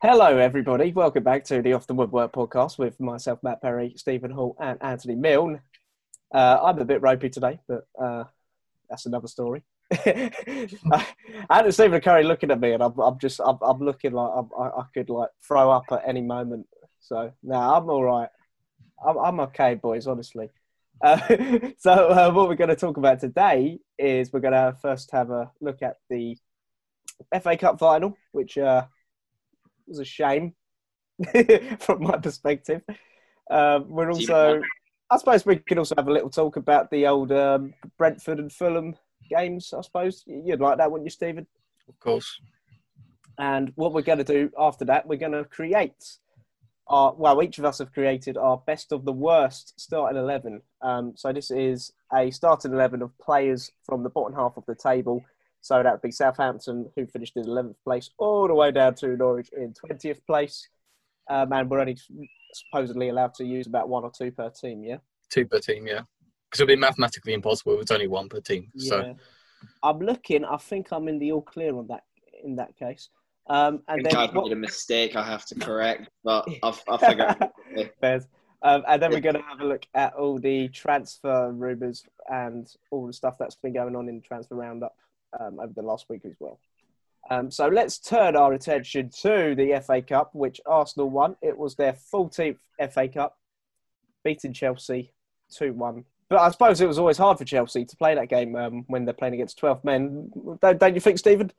Hello, everybody. Welcome back to the Off the Woodwork podcast with myself, Matt Perry, Stephen Hall, and Anthony Milne. Uh, I'm a bit ropey today, but uh, that's another story. I had Stephen Curry looking at me, and I'm, I'm just, I'm, I'm looking like I'm, i could like throw up at any moment. So no, I'm all right. I'm, I'm okay, boys. Honestly. Uh, so uh, what we're going to talk about today is we're going to first have a look at the FA Cup final, which uh, was a shame from my perspective. Um, we're also, I suppose, we can also have a little talk about the old um, Brentford and Fulham games. I suppose you'd like that, wouldn't you, Stephen? Of course. And what we're going to do after that, we're going to create our well, each of us have created our best of the worst starting eleven. Um, so this is a starting eleven of players from the bottom half of the table. So that would be Southampton, who finished in eleventh place, all the way down to Norwich in twentieth place. Um, and we're only supposedly allowed to use about one or two per team. Yeah, two per team. Yeah, because it would be mathematically impossible. It's only one per team. So. I'm looking. I think I'm in the all clear on that. In that case. Um, and I think then, I've made a mistake. I have to correct, but I'll, I'll figure it Um, and then we're going to have a look at all the transfer rumours and all the stuff that's been going on in the transfer roundup um, over the last week as well. Um, so let's turn our attention to the FA Cup, which Arsenal won. It was their 14th FA Cup, beating Chelsea 2 1. But I suppose it was always hard for Chelsea to play that game um, when they're playing against 12 men. Don't, don't you think, Stephen?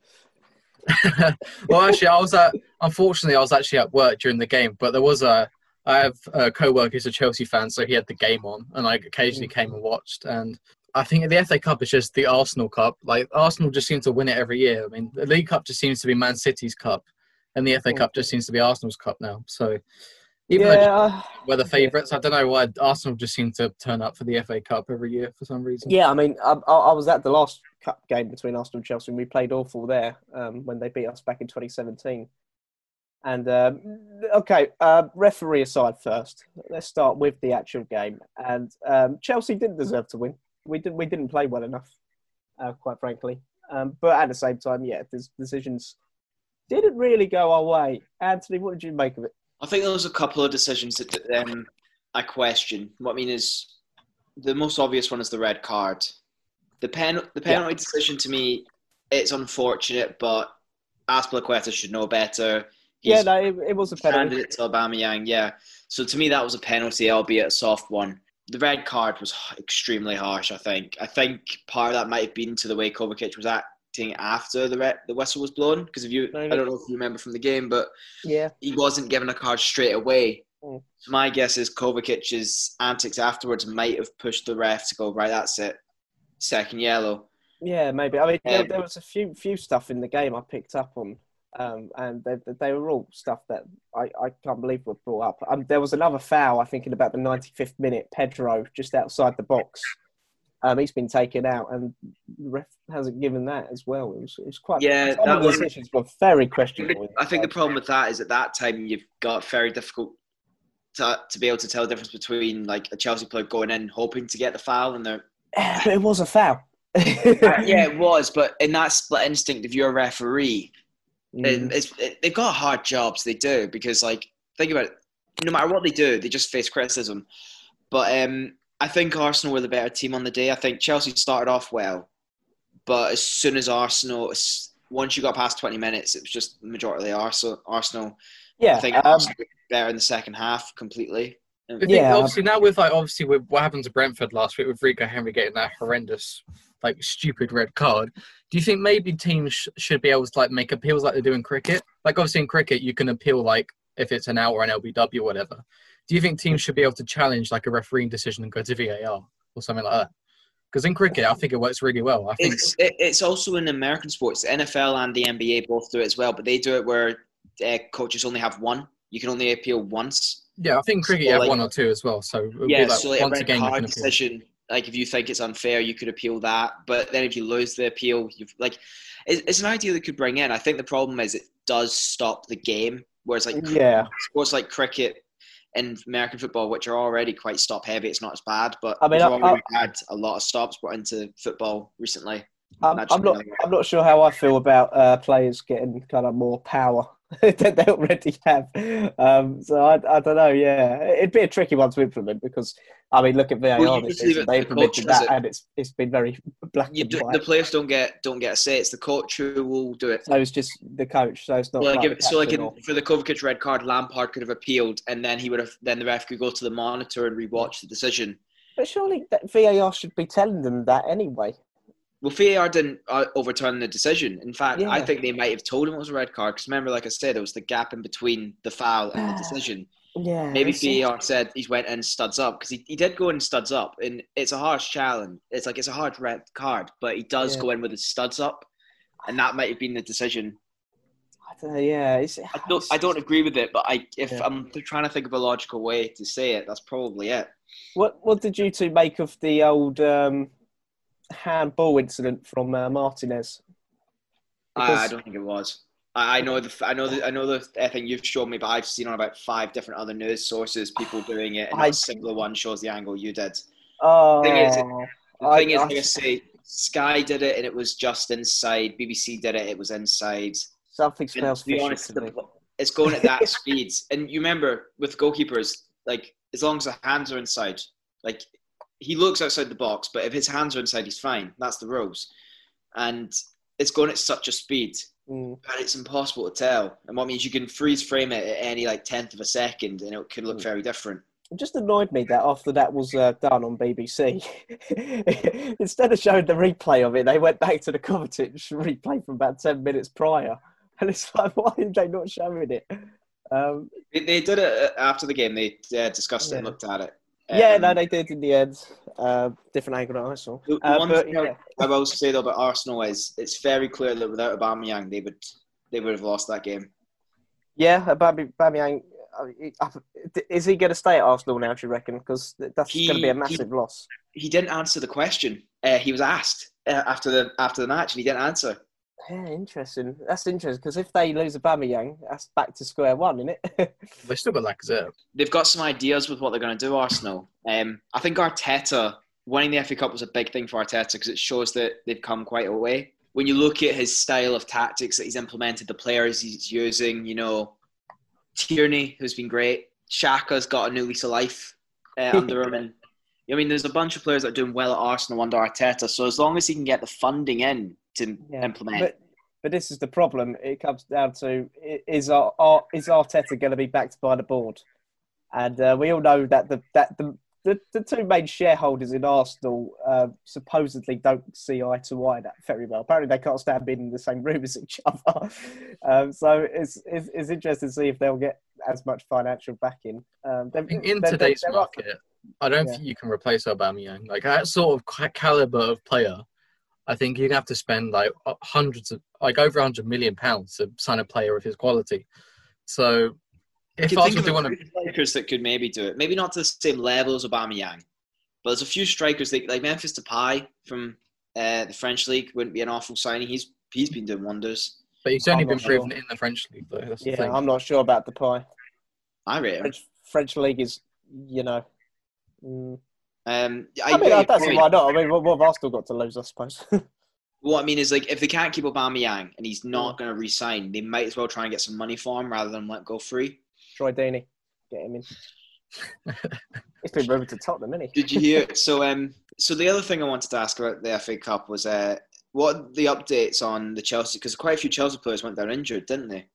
well, actually, I was at. Unfortunately, I was actually at work during the game, but there was a. I have a co-worker who's a Chelsea fan, so he had the game on, and I occasionally mm. came and watched. And I think the FA Cup is just the Arsenal Cup. Like Arsenal just seems to win it every year. I mean, the League Cup just seems to be Man City's cup, and the FA Cup just seems to be Arsenal's cup now. So even yeah. though we're the favourites, I don't know why Arsenal just seem to turn up for the FA Cup every year for some reason. Yeah, I mean, I, I was at the last cup game between Arsenal and Chelsea, and we played awful there um, when they beat us back in 2017. And um, okay, uh, referee aside first, let's start with the actual game. And um, Chelsea didn't deserve to win. We didn't. We didn't play well enough, uh, quite frankly. Um, but at the same time, yeah, the decisions didn't really go our way. Anthony, what did you make of it? I think there was a couple of decisions that um, I question. What I mean is, the most obvious one is the red card. The pen, the penalty yeah. decision to me, it's unfortunate, but Azpilicueta should know better. He's yeah, no, it, it was a penalty. Handed it to Aubameyang, yeah. So to me, that was a penalty, albeit a soft one. The red card was extremely harsh. I think. I think part of that might have been to the way Kovacic was acting after the red, the whistle was blown. Because if you, Maybe. I don't know if you remember from the game, but yeah, he wasn't given a card straight away. Mm. So my guess is Kovacic's antics afterwards might have pushed the ref to go right. That's it second yellow. Yeah, maybe. I mean, um, there, there, was a few few stuff in the game I picked up on, um, and they, they were all stuff that I, I can't believe were brought up. Um, there was another foul, I think, in about the 95th minute. Pedro just outside the box. Um, he's been taken out, and the ref hasn't given that as well. It was, it was quite. Yeah, that was, decisions were very questionable. I think the problem with that is at that time you've got very difficult to, to be able to tell the difference between like a Chelsea player going in hoping to get the foul and they're but it was a foul. uh, yeah, it was. But in that split instinct, if you're a referee, mm. it's, it, they've got hard jobs. They do because, like, think about it. No matter what they do, they just face criticism. But um, I think Arsenal were the better team on the day. I think Chelsea started off well, but as soon as Arsenal, once you got past 20 minutes, it was just majority Arsenal. Arsenal. Yeah, I think um, Arsenal better in the second half completely. Yeah, obviously now with like obviously with what happened to Brentford last week with Rico Henry getting that horrendous like stupid red card, do you think maybe teams sh- should be able to like make appeals like they do in cricket? Like obviously in cricket you can appeal like if it's an out or an LBW or whatever. Do you think teams should be able to challenge like a refereeing decision and go to VAR or something like that? Because in cricket, I think it works really well. I think it's, it's also in American sports. The NFL and the NBA both do it as well, but they do it where uh, coaches only have one. You can only appeal once. Yeah, I think cricket so, you have like, one or two as well. So yeah, like so like once a red card decision. Like if you think it's unfair, you could appeal that. But then if you lose the appeal, you've like it's, it's an idea that could bring in. I think the problem is it does stop the game. Whereas like yeah, sports like cricket and American football, which are already quite stop heavy, it's not as bad. But I mean, we've already had a lot of stops brought into football recently. I'm, I'm not. I'm not sure how I feel about uh, players getting kind of more power that they already have. Um, so I, I don't know. Yeah, it'd be a tricky one to implement because I mean, look at VAR well, this season. They the implemented coach that, it. and it's it's been very black You and do, white. the players don't get don't get a say. It's the coach who will do it. So it's just the coach. So it's not Like like if, so, like in, for the Kovacic red card, Lampard could have appealed, and then he would have. Then the ref could go to the monitor and rewatch the decision. But surely that VAR should be telling them that anyway. Well, VAR didn't uh, overturn the decision. In fact, I think they might have told him it was a red card because remember, like I said, it was the gap in between the foul and the decision. Yeah. Maybe VAR said he went in studs up because he, he did go in studs up, and it's a harsh challenge. It's like it's a hard red card, but he does Yeah. go in with his studs up, and that might have been the decision. I don't know, yeah. It's, I don't I don't agree with it, but I if Yeah. I'm trying to think of a logical way to say it, that's probably it. What What did you two make of the old um, handball incident from uh, Martinez? I, I don't think it was. I, I know the I know the I know the thing you've shown me, but I've seen on about five different other news sources people doing it, and not I- a single one shows the angle you did. Oh, Thing is, The I- thing is, like I say, Sky did it and it was just inside. BBC did it, it was inside. something And smells to be fishy honest, to the- it's going at that speed. And you remember with goalkeepers, like as long as the hands are inside, like he looks outside the box, but if his hands are inside, he's fine. That's the rules. And it's going at such a speed, Mm. and it's impossible to tell. And what means you can freeze frame it at any like tenth of a second, and it could look Mm. very different. It just annoyed me that after that was uh, done on BBC, instead of showing the replay of it, they went back to the Kovacic replay from about 10 minutes prior. And it's like, why are they not showing it? Um, They, they did it uh, after the game. They uh, discussed it and looked at it. Yeah, Um, no, they did in the end. Uh, different angle I saw. The, Uh, one but, thing yeah. I, will say though about Arsenal is it's very clear that without Aubameyang, they would they would have lost that game. Yeah, Bambi, Bamiyang, uh, is he going to stay at Arsenal now, do you reckon? Because that's He- going to be a he- massive loss. He didn't answer the question. Uh, he was asked uh, after the after the match, and he didn't answer. Yeah, interesting. That's interesting because if they lose Aubameyang, that's back to square one, isn't it? They still got Lacazette. They've got some ideas with what they're going to do. Arsenal. Um, I think Arteta winning the FA Cup was a big thing for Arteta because it shows that they've come quite a way. When you look at his style of tactics that he's implemented, the players he's using, you know, Tierney, who's been great. Xhaka's got a new lease of life uh, under him, and I mean, there's a bunch of players that are doing well at Arsenal under Arteta. So as long as he can get the funding in to Yeah. implement, But but this is the problem. It comes down to is our, our is Arteta going to be backed by the board? And uh, we all know that the that the the, the two main shareholders in Arsenal uh, supposedly don't see eye to eye that very well. Apparently, they can't stand being in the same room as each other. um, so it's, it's it's interesting to see if they'll get as much financial backing. Um, they've- In, in they're- today's they're up- market, I don't Yeah. think you can replace Aubameyang. Like that sort of caliber of player, I think you'd have to spend like uh, hundreds of, like over hundred million pounds to sign a player of his quality. So, if I can think of do a want to, strikers that could maybe do it. Maybe not to the same level as Aubameyang, but there's a few strikers that, like Memphis Depay from uh, the French league wouldn't be an awful signing. He's he's been doing wonders. but he's only I'm been not sure. proven in the French league, though. That's the Yeah, thing. I'm not sure about Depay. I rate him. French, French league is, you know. Mm. Um, I, I, mean, get I your don't see point. why not. I mean, what, what have Arsenal got to lose, I suppose? What I mean is, like, if they can't keep Aubameyang and he's not going to re-sign, they might as well try and get some money for him rather than let go free. Troy Deeney, get him in. He's been moved to Tottenham, isn't he? Did you hear? so, um, so the other thing I wanted to ask about the FA Cup was, uh, what are the updates on the Chelsea? Because quite a few Chelsea players went down injured, didn't they?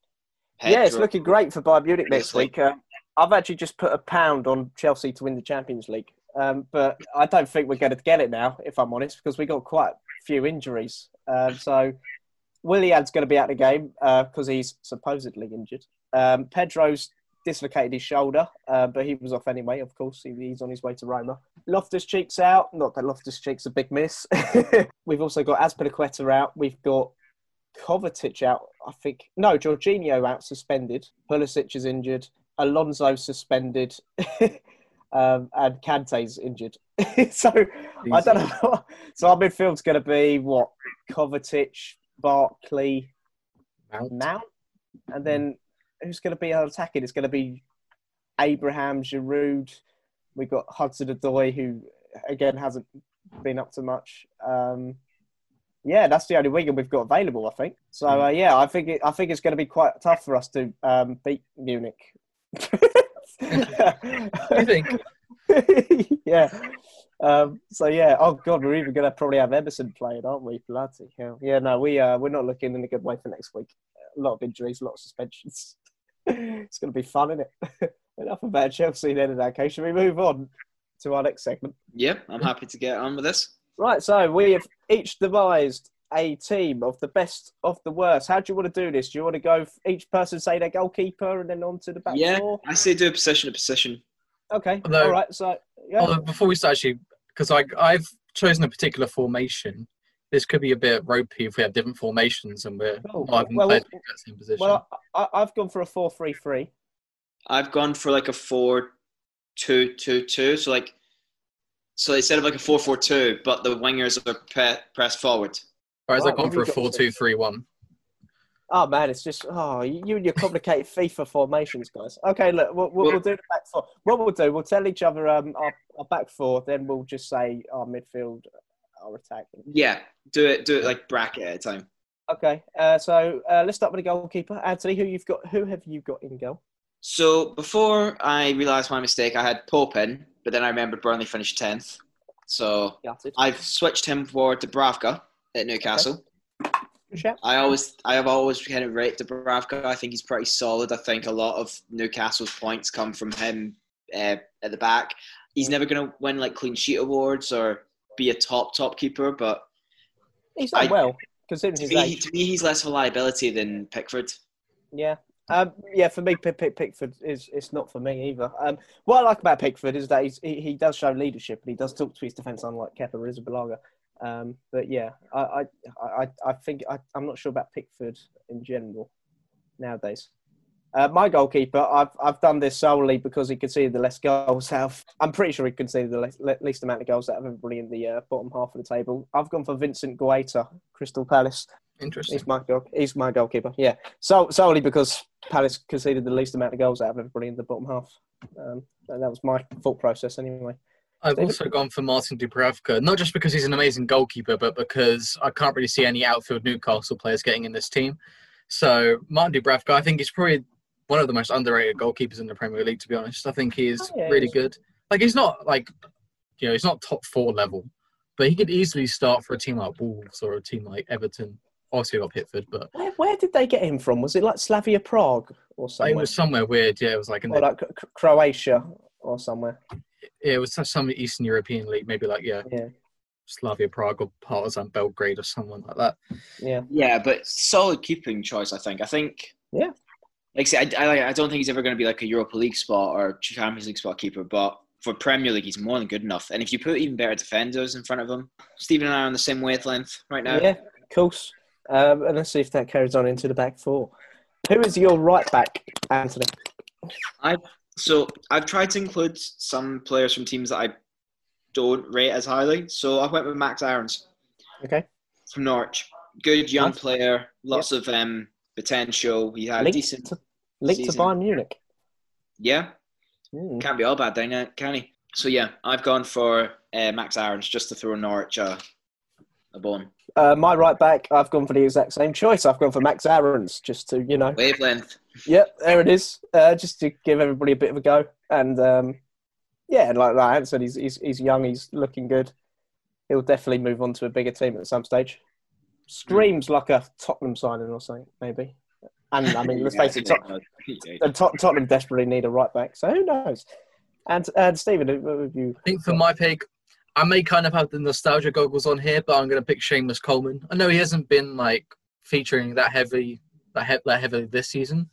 Yeah, it's looking great for Bayern Munich next week. Uh, I've actually just put a pound on Chelsea to win the Champions League, um, but I don't think we're going to get it now, if I'm honest, because we got quite a few injuries. Um, so Willian's going to be out of the game because he's supposedly injured. Um, Pedro's dislocated his shoulder, uh, but he was off anyway. Of course, he, he's on his way to Roma. Loftus Cheek's out. Not that Loftus Cheek's a big miss. We've also got Azpilicueta out. We've got Kovacic out, I think. No, Jorginho out, suspended. Pulisic is injured. Alonso suspended. um, and Kante's injured. so I don't know. So our midfield's going to be what? Kovacic, Barkley, Mount. Mount? And then who's going to be our attacking? It's going to be Abraham, Giroud. We've got Hudson-Odoi, who again hasn't been up to much. Um, Yeah, that's the only winger we've got available, I think. So Mm. uh, yeah, I think it, I think it's going to be quite tough for us to um, beat Munich. I think. yeah. Um, so yeah. Oh god, we're even going to probably have Emerson playing, aren't we? Bloody hell. Yeah. No, we uh, we're not looking in a good way for next week. A lot of injuries, a lot of suspensions. it's going to be fun, isn't it? Enough about Chelsea then in that case. Should we move on to our next segment? Yeah, I'm happy to get on with this. Right, so we have each devised a team of the best of the worst. How do you want to do this? Do you want to go each person say their goalkeeper and then on to the back yeah, four? I say do a position to position. Okay, Although- all right. So yeah, Although before we start, actually, because I I've chosen a particular formation. This could be a bit ropey if we have different formations and we're Oh, not even well, played in the same position. well, I, I, I've gone for a four-three-three. I've gone for like a four, two, two, two. So like, so instead of like a four, four, two, but the wingers are pre- pressed forward. Whereas right, I've gone for a have you got? four-two-three-one. Oh man, it's just oh you and your complicated FIFA formations, guys. Okay, look, we'll, we'll, we'll do the back four. What we'll do, we'll tell each other um our, our back four, then we'll just say our midfield, our attacking. Yeah, do it, do it like bracket at a time. Okay, uh, so uh, let's start with the goalkeeper, Anthony. Who you've got? Who have you got in goal? So before I realised my mistake, I had Pope in, but then I remembered Burnley finished tenth. So Gutted. I've switched him for Dubravka at Newcastle. Shout. I always, I have always kind of rated Dubravka. I think he's pretty solid. I think a lot of Newcastle's points come from him uh, at the back. He's never going to win like clean sheet awards or be a top top keeper, but He's done I- well considering to his me, age. to me, he's less of a liability than Pickford. Yeah. Um, yeah, for me, Pick, Pick, Pickford is it's not for me either. Um, what I like about Pickford is that he's, he he does show leadership and he does talk to his defence, unlike Kepa Arrizabalaga. Um, but yeah, I I, I, I think I, I'm not sure about Pickford in general nowadays. Uh, my goalkeeper, I've I've done this solely because he conceded the less goals out. of- I'm pretty sure he conceded the less, le- least amount of goals out of everybody in the uh, bottom half of the table. I've gone for Vincent Guaita, Crystal Palace. Interesting. He's my goal. He's my goalkeeper. Yeah, so solely because Palace conceded the least amount of goals out of everybody in the bottom half. Um, that was my thought process anyway. I've David? also gone for Martin Dubravka, not just because he's an amazing goalkeeper, but because I can't really see any outfield Newcastle players getting in this team. So Martin Dubravka, I think he's probably one of the most underrated goalkeepers in the Premier League. To be honest, I think he is Oh, yeah, really good. Like he's not like you know he's not top four level, but he could easily start for a team like Wolves or a team like Everton. Obviously, got Pickford, but Where, where did they get him from? Was it like Slavia Prague or it somewhere? was somewhere weird. Yeah, it was like in or the, like Croatia or somewhere? Yeah, it was some Eastern European league, maybe like yeah, Yeah, Slavia Prague or Partizan Belgrade or someone like that. yeah. Yeah, but solid keeping choice. I think. I think. Yeah. Like I say, I, I, I don't think he's ever going to be like a Europa League spot or Champions League spot keeper, but for Premier League, he's more than good enough. And if you put even better defenders in front of him, Stephen and I are on the same wavelength right now. Yeah, of course. Um, and let's see if that carries on into the back four. Who is your right back, Anthony? So I've tried to include some players from teams that I don't rate as highly. So I went with Max Aarons Okay. from Norwich. Good young Nice. player, lots of um, potential. He had Linked decent. to, linked to season. Bayern Munich. Yeah, Hmm. can't be all bad down there, can he? So yeah, I've gone for uh, Max Aarons just to throw Norwich a bone. Uh, my right back, I've gone for the exact same choice. I've gone for Max Aarons, just to you know. Wavelength. Yep, there it is. Uh, just to give everybody a bit of a go, and um, yeah, like like Ant said, he's, he's he's young, he's looking good. He'll definitely move on to a bigger team at some stage. Screams like a Tottenham signing or something, maybe. And I mean, let's face it, Tot- Tottenham desperately need a right back, so who knows? And and Stephen, what have you? I think for my pick, I may kind of have the nostalgia goggles on here, but I'm going to pick Seamus Coleman. I know he hasn't been like featuring that heavy, that, he- that heavily this season,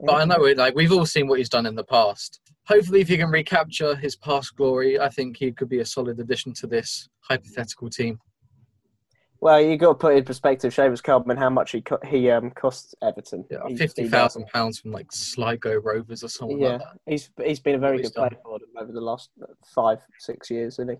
but I know it, like we've all seen what he's done in the past. Hopefully, if he can recapture his past glory, I think he could be a solid addition to this hypothetical team. Well, you got to put in perspective, Seamus Coleman, how much he co- he um cost Everton. Yeah, He- fifty thousand pounds from like Sligo Rovers or something Yeah, like that. he's he's been a very good player for them over the last five six years, isn't he?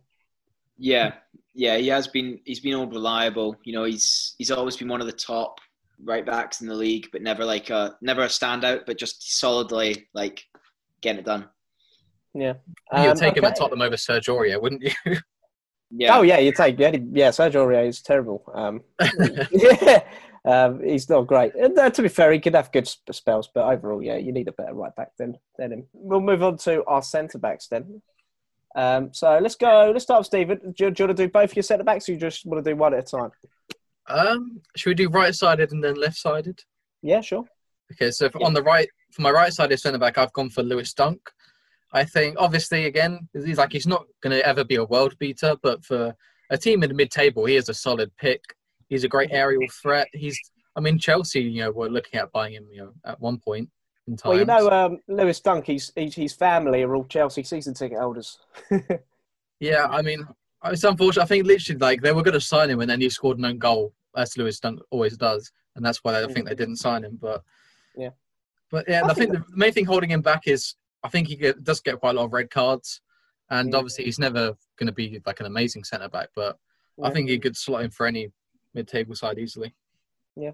Yeah, yeah, he has been. He's been all reliable. You know, he's he's always been one of the top right backs in the league, but never like a never a standout, but just solidly like getting it done. Yeah. You'd Um, take him at okay. Tottenham over Sergio Aurier, wouldn't you? Yeah. Oh yeah, you take yeah, yeah. Sergio Aurier is terrible. Um, yeah, um, he's not great. And, uh, to be fair, he could have good sp- spells, but overall, yeah, you need a better right back than than him. We'll move on to our centre backs then. Um, so let's go. Let's start with Stephen. Do you, do you want to do both your centre backs, or you just want to do one at a time? Um, should we do right-sided and then left-sided? Yeah, sure. Okay, so Yeah. on the right, for my right-sided centre back, I've gone for Lewis Dunk. I think, obviously, again, he's like he's not going to ever be a world beater, but for a team in the mid-table, he is a solid pick. He's a great aerial threat. He's, I mean, Chelsea, you know, were looking at buying him, you know, at one point. Well, you know, um, Lewis Dunk, he's, he's his family are all Chelsea season ticket holders. Yeah, I mean, it's unfortunate. I think literally like they were going to sign him, and then he scored an own goal, as Lewis Dunk always does, and that's why I think they didn't sign him. But Yeah. but yeah, I I, think, think the main thing holding him back is I think he get, does get quite a lot of red cards, and Yeah. obviously he's never going to be like an amazing centre back, but I think he could slot in for any mid-table side easily. Yeah.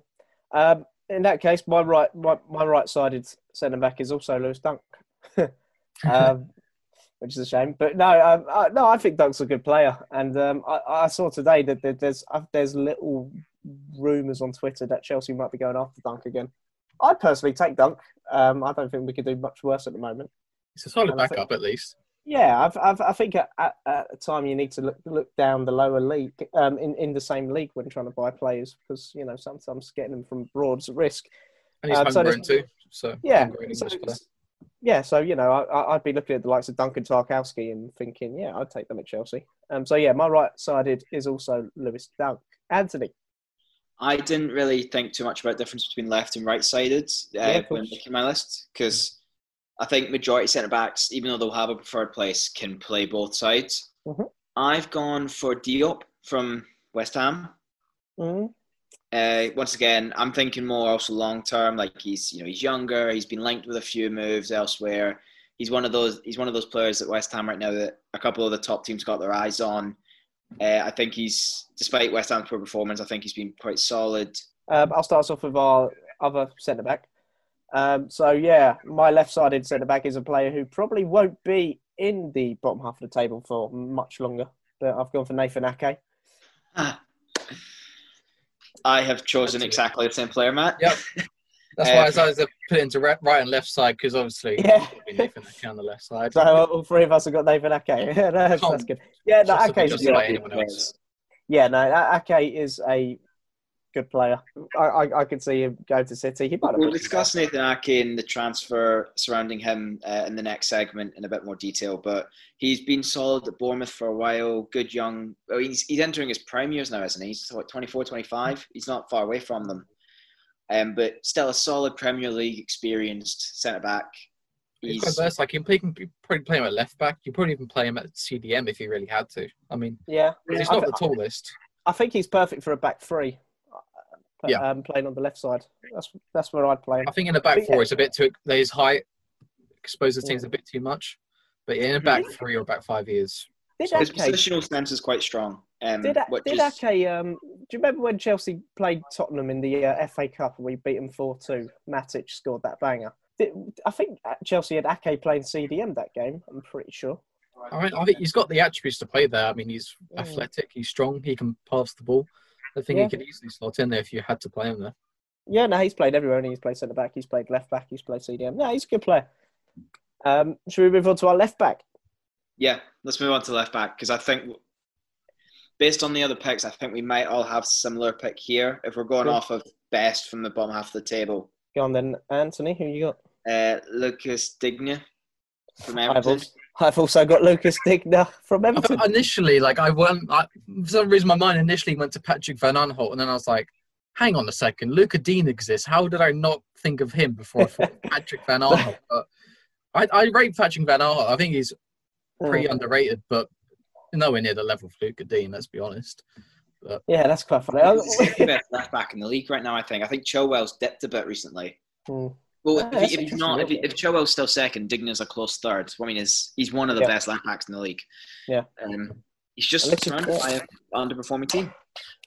Um, in that case, my right my, my right-sided centre back is also Lewis Dunk, um, which is a shame. But no, um, I, no, I think Dunk's a good player, and um, I, I saw today that there's uh, there's little rumours on Twitter that Chelsea might be going after Dunk again. I personally take Dunk. Um, I don't think we could do much worse at the moment. It's a solid And I think- backup at least. Yeah, I've, I've, I think at, at, at a time you need to look look down the lower league, um, in, in the same league when trying to buy players because you know sometimes getting them from abroad's a risk. And he's Um, so homegrown there's- too, so Yeah, so, yeah. So you know, I- I, I'd be looking at the likes of Duncan Tarkowski and thinking, yeah, I'd take them at Chelsea. Um, so yeah, my right-sided is also Lewis Dunk. Anthony, I didn't really think too much about the difference between left and right sided uh, Yeah, when making my list because I think majority centre backs, even though they'll have a preferred place, can play both sides. Mhm. I've gone for Diop from West Ham. mm Uh, once again, I'm thinking more also long term. Like he's you know he's younger. He's been linked with a few moves elsewhere. He's one of those. He's one of those players at West Ham right now that a couple of the top teams got their eyes on. Uh, I think he's, despite West Ham's poor performance, I think he's been quite solid. um, I'll start us off with our other centre back. Um, so yeah, my left-sided centre back is a player who probably won't be in the bottom half of the table for much longer. But I've gone for Nathan Ake. I have chosen exactly the same player, Matt. Yep. That's Uh, why I decided to put it into right, and left side because obviously Yeah. be Nathan Ake on the left side. So all three of us have got Nathan Ake. Yeah, that's, that's good. Yeah, no, Ake's just like anyone else. Yeah, no, Ake is a good player. I, I, I could see him go to City. He might have We'll been- discuss Nathan Ake and the transfer surrounding him uh, in the next segment in a bit more detail. But he's been solid at Bournemouth for a while. Good young. Well, he's, he's entering his prime years now, isn't he? He's what, 24, 25. He's not far away from them. Um, but still a solid Premier League experienced centre back. He's He's quite versatile. Like you can play, probably play him at left back. You probably even play him at CDM if you really had to. I mean, Yeah, he's I, not the tallest. I think he's perfect for a back three. Yeah. um, playing on the left side. That's that's where I'd play. I think in the back But yeah. four, it's a bit too. His height exposes teams a bit too much. But in a back three or back five years, Did his Ake, positional stance is quite strong. Um, did, which did is, Ake, um, do you remember when Chelsea played Tottenham in the uh, FA Cup and we beat them 4 2? Matic scored that banger. Did, I think Chelsea had Ake playing CDM that game, I'm pretty sure. I mean, I think he's got the attributes to play there. I mean, he's Mm. athletic, he's strong, he can pass the ball. I think Yeah. he could easily slot in there if you had to play him there. Yeah, no, he's played everywhere. And he's played centre back. He's played left back. He's played CDM. No, he's a good player. Um, should we move on to our left back? Yeah, let's move on to left back because I think, based on the other picks, I think we might all have similar pick here. If we're going Cool. off of best from the bottom half of the table, Go on then, Anthony. Who you got? uh, Lucas Digne from I've Everton. also, I've also got Lucas Digna from I Everton. thought initially, like I went, I, for some reason, my mind initially went to Patrick Van Aanholt, and then I was like, "Hang on a second, Luca Dean exists. How did I not think of him before I thought Patrick Van Aanholt?" But I, I rate Patrick Van Aanholt. I think he's pretty Mm. underrated, but nowhere near the level of Luca Dean. Let's be honest. Yeah, that's quite funny. He's best left back in the league right now. I think. I think Chilwell's dipped a bit recently. Hmm. Well, Ah, if, that's he, if he's not, if, he, if Chilwell's still second, Digna's a close third. I mean, is he's one of the Yeah. best left backs in the league. Yeah. Um, he's just surrounded by an underperforming team.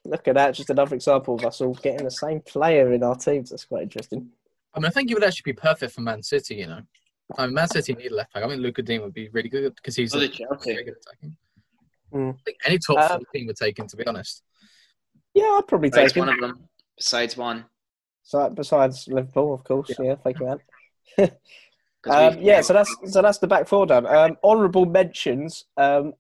Look at that. Just another example of us all getting the same player in our teams. That's quite interesting. I mean, I think he would actually be perfect for Man City. You know, I mean, Man City need a left back. I mean, Luca Dean would be really good because he's So a, did Chelsea. very good attacking. Mm. I think any top Um, four team would take him, to be honest. Yeah, I'd probably Besides take him. one of them. Besides one. So, besides Liverpool, of course. Yeah, thank you, man. Um, yeah, so that's so that's the back four done. Um, honourable mentions. Um,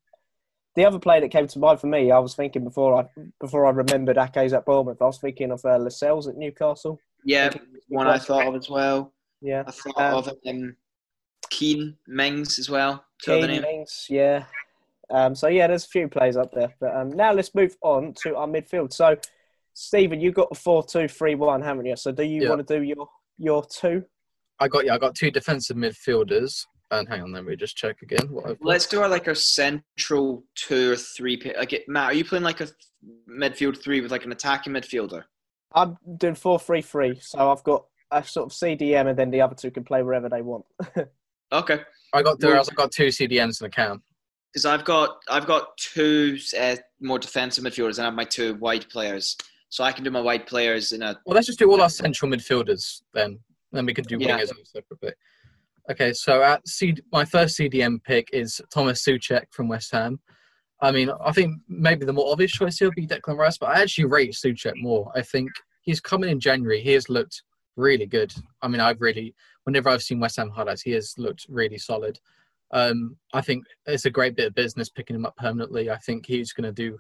the other player that came to mind for me, I was thinking before I before I remembered Ake's at Bournemouth. I was thinking of uh, Lascelles at Newcastle. yeah, one I thought of as well. Yeah, I thought Um, of um, Keane Mings as well. Keane, names. Mings, yeah. Um, so yeah, there's a few players up there. But um, now let's move on to our midfield. So, Stephen, you've got a four-two-three-one, haven't you? So, do you Yeah. want to do your your two? I got yeah, I got two defensive midfielders. And hang on, let me just check again. What Let's do our like our central two or three. Like, it- Matt, are you playing like a midfield three with like an attacking midfielder? I'm doing four-three-three. So I've got a sort of CDM, and then the other two can play wherever they want. Okay, I got Well- there. I got two CDMs in the cam. because I've got I've got two uh, more defensive midfielders, and I have my two wide players. So I can do my wide players in a Well, let's just do all our central midfielders then. Then we can do Yeah. wingers a. Okay, so at C- my first CDM pick is Thomas Soucek from West Ham. I mean, I think maybe the more obvious choice here would be Declan Rice, but I actually rate Soucek more. I think he's coming in January. He has looked really good. I mean, I've really, whenever I've seen West Ham highlights, he has looked really solid. Um, I think it's a great bit of business picking him up permanently. I think he's going to do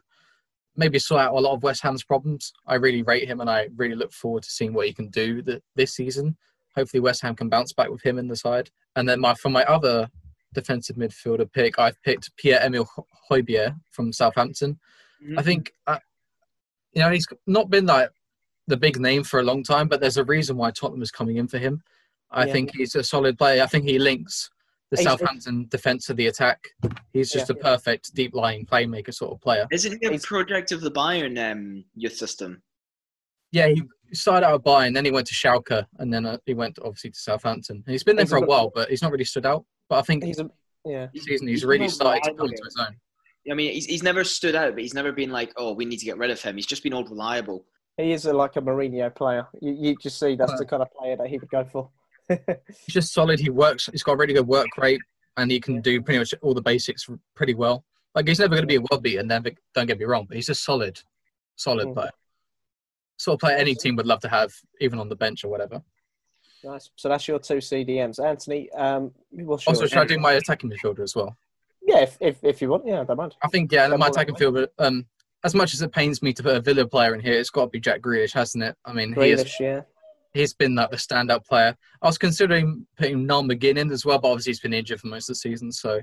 maybe sort out a lot of West Ham's problems. I really rate him, and I really look forward to seeing what he can do th- this season. Hopefully, West Ham can bounce back with him in the side. And then my for my other defensive midfielder pick, I've picked Pierre Emile Hojbjerg from Southampton. I think, uh, you know, he's not been like the big name for a long time, but there's a reason why Tottenham is coming in for him. I Yeah. think he's a solid player. I think he links the He's- Southampton defense to the attack. He's just Yeah. a perfect deep lying playmaker sort of player. Isn't he a He's- project of the Bayern um, youth system? Yeah, he started out at Bayern, then he went to Schalke, and then uh, he went obviously to Southampton. And he's been there He's for a a- while, but he's not really stood out. But I think He's a yeah. this season he's he's really started to come reliable. into his own. I mean, he's, he's never stood out, but he's never been like, oh, we need to get rid of him. He's just been old reliable. He is a, like a Mourinho player. You, you just see that's the kind of player that he would go for. He's just solid. He works. He's got a really good work rate, and he can do pretty much all the basics pretty well. Like he's never going to be a world beater. Never. Don't get me wrong, but he's a solid, solid Mm. player. Sort of player any team would love to have, even on the bench or whatever. nice. So that's your two CDMs, Anthony. Um, what's Also, should I do my attacking midfielder as well? Yeah, if, if if you want, yeah, I don't mind. I think yeah, my that attacking midfielder. Um, as much as it pains me to put a Villa player in here, it's got to be Jack Grealish, hasn't it? I mean, he is Grealish, yeah. He's been like the standout player. I was considering putting Noel McGinn in as well, but obviously he's been injured for most of the season. So,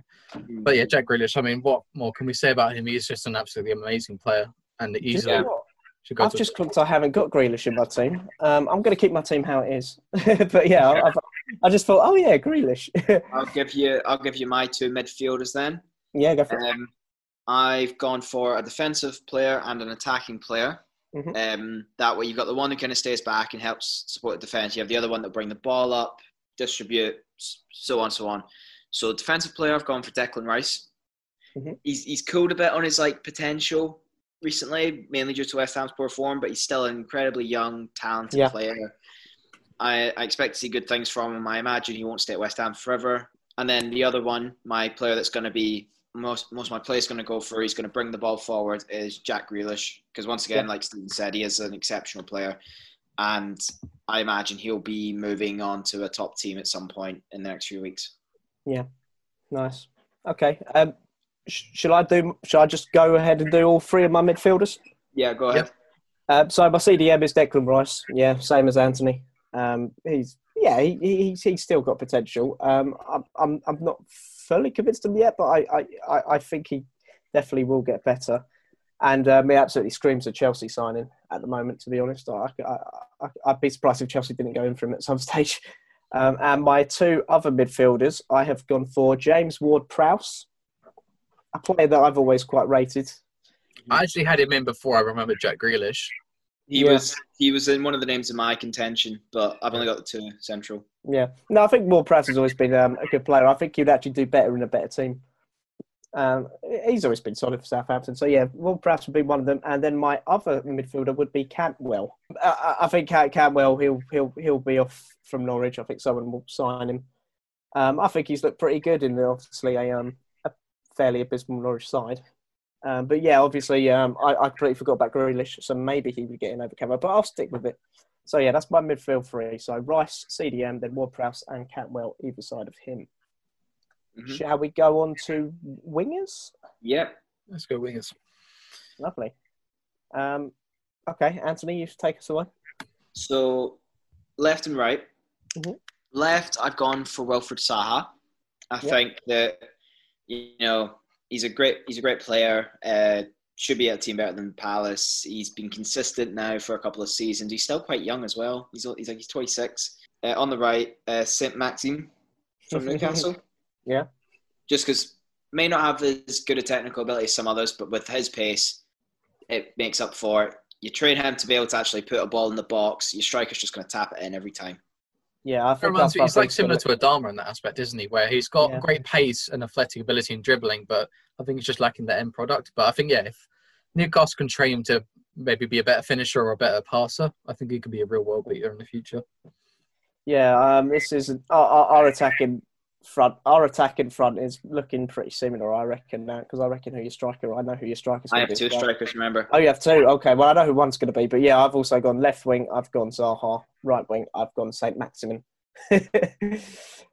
but yeah, Jack Grealish. I mean, what more can we say about him? He's just an absolutely amazing player, and Do you easily know should go I've to. just clocked I haven't got Grealish in my team. Um, I'm going to keep my team how it is. but yeah, I've, I just thought, oh yeah, Grealish. I'll give you I'll give you my two midfielders then. yeah, go for it. Um, I've gone for a defensive player and an attacking player. Mhm. Um, that way, you've got the one who kind of stays back and helps support the defense. You have the other one that bring the ball up, distribute, so on, so on. So, defensive player, I've gone for Declan Rice. Mhm. He's he's cooled a bit on his like potential recently, mainly due to West Ham's poor form, but he's still an incredibly young, talented Yeah. player. I, I expect to see good things from him. I imagine he won't stay at West Ham forever. And then the other one, my player that's going to be most most of my play is going to go for. He's going to bring the ball forward. Is Jack Grealish because once again, like Stephen said, he is an exceptional player, and I imagine he'll be moving on to a top team at some point in the next few weeks. Yeah, nice. Okay. Um, sh- shall I do? Should I just go ahead and do all three of my midfielders? Yeah, go ahead. Um, so my CDM is Declan Rice. Yeah, same as Anthony. Um, he's yeah, he, he- he's he's still got potential. Um, I'm I'm I'm not fully convinced him yet, but I I, I, I think he definitely will get better. And um, he absolutely screams a Chelsea signing at the moment. To be honest, I, I, I I'd be surprised if Chelsea didn't go in for him at some stage. Um, and my two other midfielders, I have gone for James Ward-Prowse, a player that I've always quite rated. I actually had him in before I remember Jack Grealish. He Yeah. was he was in one of the names of my contention, but I've only got the two central. Yeah, no, I think Ward Prowse has always been um, a good player. I think he'd actually do better in a better team. Um, he's always been solid for Southampton. So yeah, Ward Prowse would be one of them, and then my other midfielder would be Cantwell. I, I- think Cant- Cantwell he'll he'll he'll be off from Norwich. I think someone will sign him. Um, I think he's looked pretty good in the, obviously a um a fairly abysmal Norwich side. Um, but yeah, obviously, um, I, I completely forgot about Grealish, so maybe he would get in over Camo, but I'll stick with it. So yeah, that's my midfield three. So Rice, CDM, then Ward-Prowse and Cantwell either side of him. Mhm. Shall we go on to wingers? Yep. Let's go wingers. Lovely. Um, okay, Anthony, you should take us away. So left and right. Mhm. Left, I've gone for Wilfred Zaha. I Yep. think that you know he's a great he's a great player. Uh, should be at a team better than Palace. He's been consistent now for a couple of seasons. He's still quite young as well. He's he's like he's 26. Uh, on the right, uh, Saint Maximin from Newcastle. Yeah. Just because may not have as good a technical ability as some others, but with his pace, it makes up for it. You train him to be able to actually put a ball in the box. Your striker's just going to tap it in every time. Yeah, I think reminds that's me, he's like similar to Adama in that aspect, isn't he? Where he's got Yeah. great pace and athletic ability and dribbling, but I think he's just lacking the end product. But I think, yeah, if Newcastle can train him to maybe be a better finisher or a better passer, I think he could be a real world beater in the future. Yeah, um, this is our, our attacking front. Our attacking front is looking pretty similar, I reckon, now because I reckon who your striker. I know who your striker's. I have be two as strikers, remember? Oh, you have two. Okay, well I know who one's going to be, but yeah, I've also gone left wing. I've gone Zaha. Right wing. I've gone Saint Maximin. um,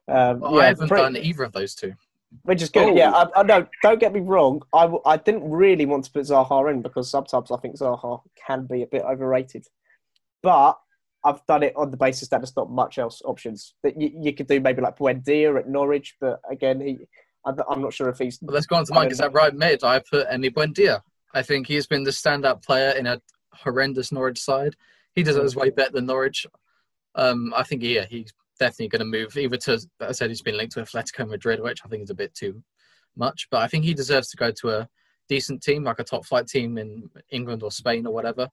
But yeah, I haven't pretty- done either of those two. which is good. Oh. Yeah, I, I know. Don't get me wrong. I, w- I didn't really want to put Zaha in because sometimes I think Zaha can be a bit overrated, but I've done it on the basis that there's not much else options that you, you could do. Maybe like Buendia at Norwich, but again, he. I'm I'm not sure if he's. But let's go on to mine because know. at right mid, I put Emi Buendia. I think he's been the standout player in a horrendous Norwich side. He deserves way better than Norwich. Um, I think, yeah, he's definitely going to move either to, I said, he's been linked to Atletico Madrid, which I think is a bit too much. But I think he deserves to go to a decent team, like a top flight team in England or Spain or whatever.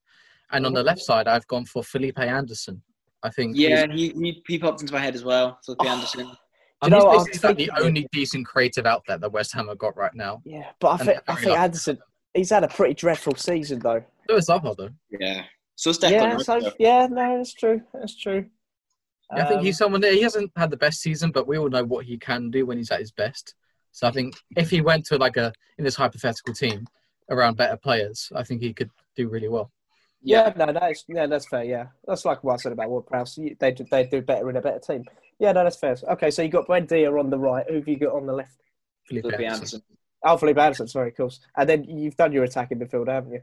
And on the left side, I've gone for Felipe Anderson. I think Yeah, he, he, he popped into my head as well. Felipe Oh. Anderson. and you know he's what, basically I'm like the thinking- only decent creative outlet that West Ham have got right now. Yeah, but I think I think. Anderson. He's had a pretty dreadful season though. So is Zaha, though. Yeah. So it's Declan yeah, so though. yeah, no, that's true. That's true. Yeah, I think Um, he's someone that he hasn't had the best season, but we all know what he can do when he's at his best. So I think if he went to like a in this hypothetical team around better players, I think he could do really well. Yeah, no, that's yeah, that's fair. Yeah, that's like what I said about Ward Prowse. They do, they do better in a better team. Yeah, no, that's fair. Okay, so you got Buendia on the right. Who have you got on the left? Felipe Felipe Anderson. Anderson. Oh, Felipe Anderson's very cool. And then you've done your attacking midfield, haven't you?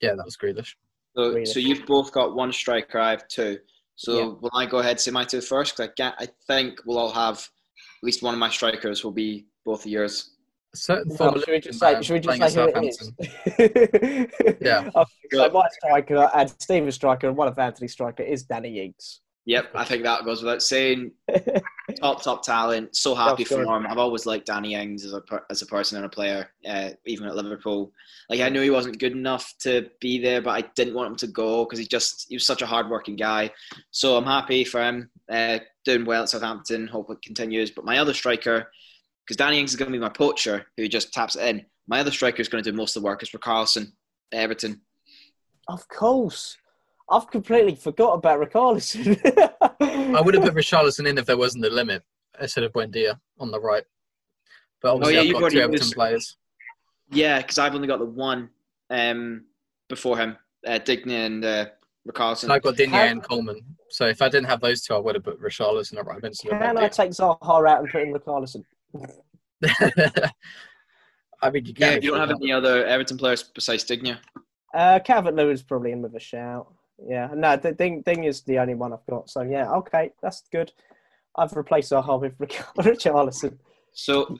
Yeah, that was Grealish. So, Really? so you've both got one striker. I have two. So Yeah. will I go ahead and say my two first? Cause I, get, I think we'll all have at least one of my strikers will be both of yours. A certain Well, former should we just say, should we just say who it is? Yeah. Okay, so my striker and Steven's striker and one of Anthony's striker is Danny Ings. Yep, I think that goes without saying. Top, top talent. So happy That's good. for him. I've always liked Danny Ings as a as a person and a player, uh, even at Liverpool. Like I knew he wasn't good enough to be there, but I didn't want him to go because he just he was such a hardworking guy. So I'm happy for him uh, doing well at Southampton. Hope it continues. But my other striker, because Danny Ings is going to be my poacher who just taps it in. My other striker is going to do most of the work. Is for Carlson, Everton. Of course. I've completely forgot about Richarlison. I would have put Richarlison in if there wasn't the limit instead of Buendia on the right. But obviously, yeah, I've you've got already two Everton used- players. Yeah, because I've only got the one um, before him, uh, Digny and uh, Richarlison. So I've got Digne How- and Coleman. So if I didn't have those two, I would have put Richarlison at right instead of Can I Buendia. take Zaha out and put in Ricarlison? I mean, you Yeah, you don't have any other Everton players besides Digna. Uh, Calvert-Lewin probably in with a shout. Yeah, no, the Ding, Ding is the only one I've got. So yeah, okay, that's good. I've replaced our Zaha with Ric- Richarlison. So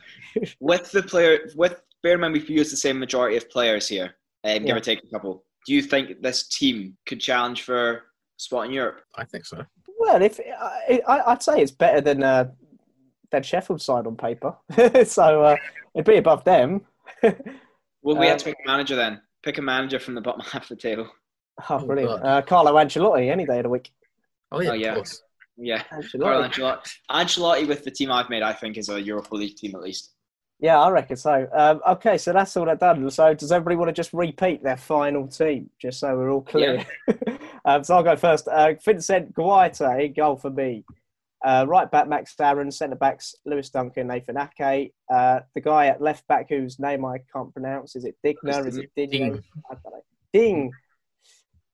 with the player, with bear in mind we've used the same majority of players here, um, give Yeah. or take a couple. Do you think this team could challenge for a spot in Europe? I think so. Well, if I, I, I'd say it's better than uh, than Sheffield side on paper, so uh, it'd be above them. Well, we Um, had to pick a manager then. Pick a manager from the bottom half of the table. oh, brilliant! God. Uh, Carlo Ancelotti any day of the week. Oh yeah, Oh, yeah. of course. Yeah, Carlo Ancelotti. Ancelotti. Ancelotti with the team I've made, I think, is a Europa League team at least. Yeah, I reckon so. Um, okay, so that's all they've done. So does everybody want to just repeat their final team, just so we're all clear? um, so I'll go first. Uh, Vincent Guaita in goal for me. Uh, right back, Max Aaron. Centre backs, Lewis Duncan, Nathan Ake. Uh, the guy at left back, whose name I can't pronounce, is it Digner? Is it Digner? Ding. I don't know. Ding.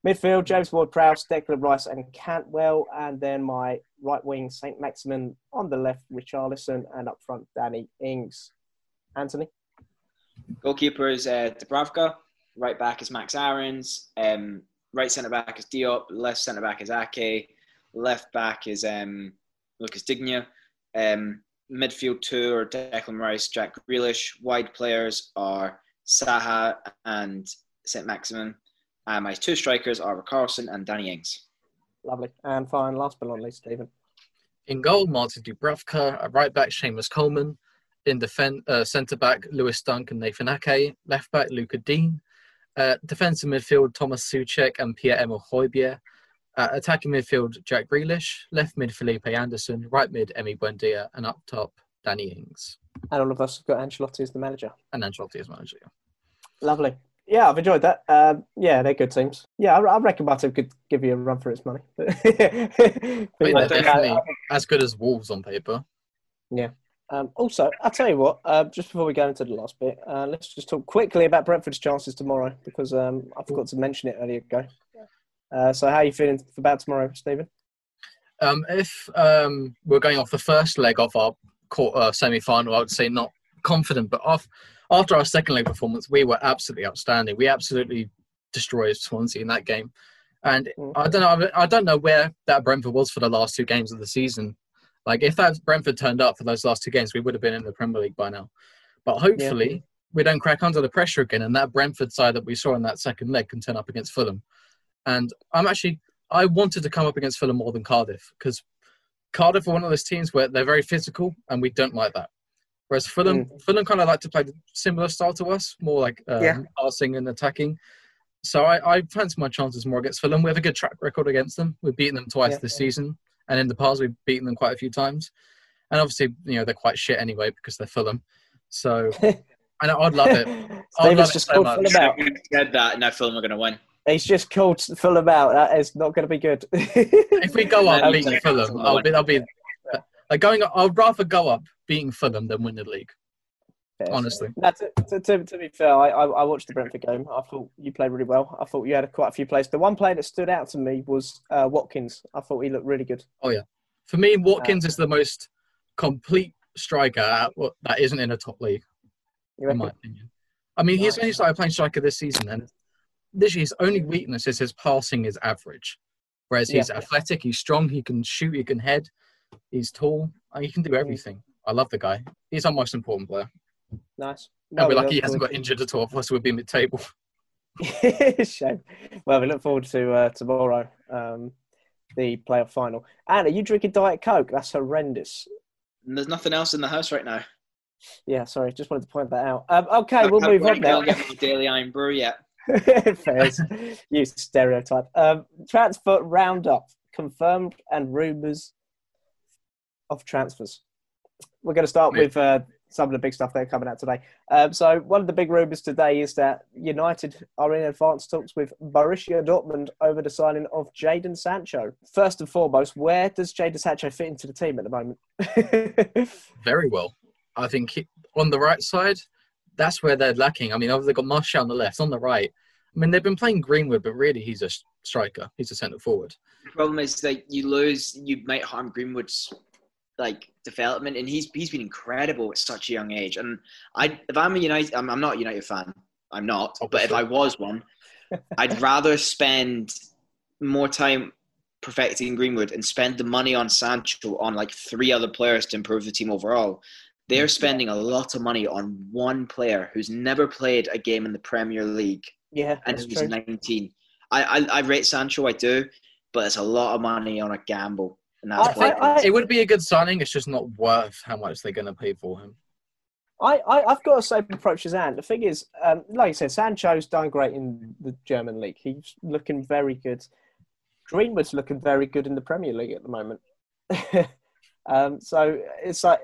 Midfield, James Ward-Prowse, Declan Rice, and Cantwell. And then my right wing, St. Maximin. On the left, Richarlison. And up front, Danny Ings. Anthony? Goalkeeper is uh, Dubravka. Right back is Max Aarons. Um, right centre back is Diop. Left centre back is Ake. Left back is um, Lucas Digne. Um, midfield two are Declan Rice, Jack Grealish. Wide players are Zaha and St. Maximin. And my two strikers are Carlson and Danny Ings. Lovely. And fine, last but not least, Stephen. In goal, Martin Dubravka. At right back, Seamus Coleman. In defense, uh, centre back, Lewis Duncan, Nathan Ake. Left back, Luca Dean. Uh, defensive midfield, Thomas Soucek and Pierre Emile Hojbjerg. Uh, attacking midfield, Jack Grealish. Left mid, Felipe Anderson. Right mid, Emi Buendia. And up top, Danny Ings. And all of us have got Ancelotti as the manager. And Ancelotti as manager. Lovely. Yeah, I've enjoyed that. Um, yeah, they're good teams. Yeah, I, I reckon Barton could give you a run for its money. but, they're definitely as good as Wolves on paper. Yeah. Um, also, I'll tell you what, uh, just before we go into the last bit, uh, let's just talk quickly about Brentford's chances tomorrow because um, I forgot to mention it earlier ago. Uh, so, how are you feeling about tomorrow, Stephen? Um, if um, we're going off the first leg of our quarter, uh, semi-final, I would say not confident, but off, after our second leg performance, we were absolutely outstanding. We absolutely destroyed Swansea in that game, and Mm. I don't know. I don't know where that Brentford was for the last two games of the season. Like if that Brentford turned up for those last two games, we would have been in the Premier League by now. But hopefully, we don't crack under the pressure again, and that Brentford side that we saw in that second leg can turn up against Fulham. And I'm actually I wanted to come up against Fulham more than Cardiff because Cardiff are one of those teams where they're very physical, and we don't like that. Whereas Fulham, Fulham kind of like to play the similar style to us, more like um, Yeah. passing and attacking. So I, I fancy my chances more against Fulham. We have a good track record against them. We've beaten them twice Yeah. this season, and in the past we've beaten them quite a few times. And obviously, you know, they're quite shit anyway because they're Fulham. So and I'd love it. I'd Stephen's love it just so called much. Fulham out. Said that, now Fulham are going to win. He's just called Fulham out. That is not going to be good. If we go up Yeah, beating okay. Fulham, I'll be, I'll be like going. I'd rather go up beating Fulham than win the league. honestly. No, to, to, to, to be fair, I, I, I watched the Brentford game. I thought you played really well. I thought you had quite a few plays. The one player that stood out to me was uh, Watkins. I thought he looked really good. Oh yeah, For me, Watkins is the most complete striker at, what- that isn't in a top league, in my opinion. I mean, he's Nice. only started playing striker this season, and literally his only weakness is his passing is average. Whereas he's Yeah. athletic, he's strong, he can shoot, he can head, he's tall, and he can Mm. do everything. I love the guy. He's our most important player. Nice. And we're we lucky he hasn't got injured at all, otherwise we'd be mid-table. Shame. Well, we look forward to uh, tomorrow, um, the playoff final. And are you drinking Diet Coke? That's horrendous. And there's nothing else in the house right now. Yeah, sorry, just wanted to point that out. Um, okay, we'll move on now. Daily Irn Bru yet. Fairs. you stereotype. Um, transfer roundup confirmed and rumours of transfers. We're going to start Yeah. with uh, some of the big stuff that are coming out today. Um, so one of the big rumours today is that United are in advanced talks with Borussia Dortmund over the signing of Jadon Sancho. First and foremost, where does Jadon Sancho fit into the team at the moment? very well. I think he, on the right side, that's where they're lacking. I mean, obviously they've got Martial on the left, on the right. I mean, they've been playing Greenwood, but really he's a striker. He's a centre forward. The problem is that you lose, you might harm Greenwood's like development, and he's he's been incredible at such a young age. And I, if I'm a United, I'm, I'm not a United fan. I'm not. But if I was one, I'd rather spend more time perfecting Greenwood and spend the money on Sancho on like three other players to improve the team overall. They're spending a lot of money on one player who's never played a game in the Premier League yeah, and he's true. 19. I, I I rate Sancho, I do, but it's a lot of money on a gamble, and that's I- why. I- It would be a good signing. It's just not worth how much they're going to pay for him. I, I, I've got the same approach as Ant. The thing is, um, like I said, Sancho's done great in the German league. He's looking very good. Greenwood's looking very good in the Premier League at the moment. um, so it's like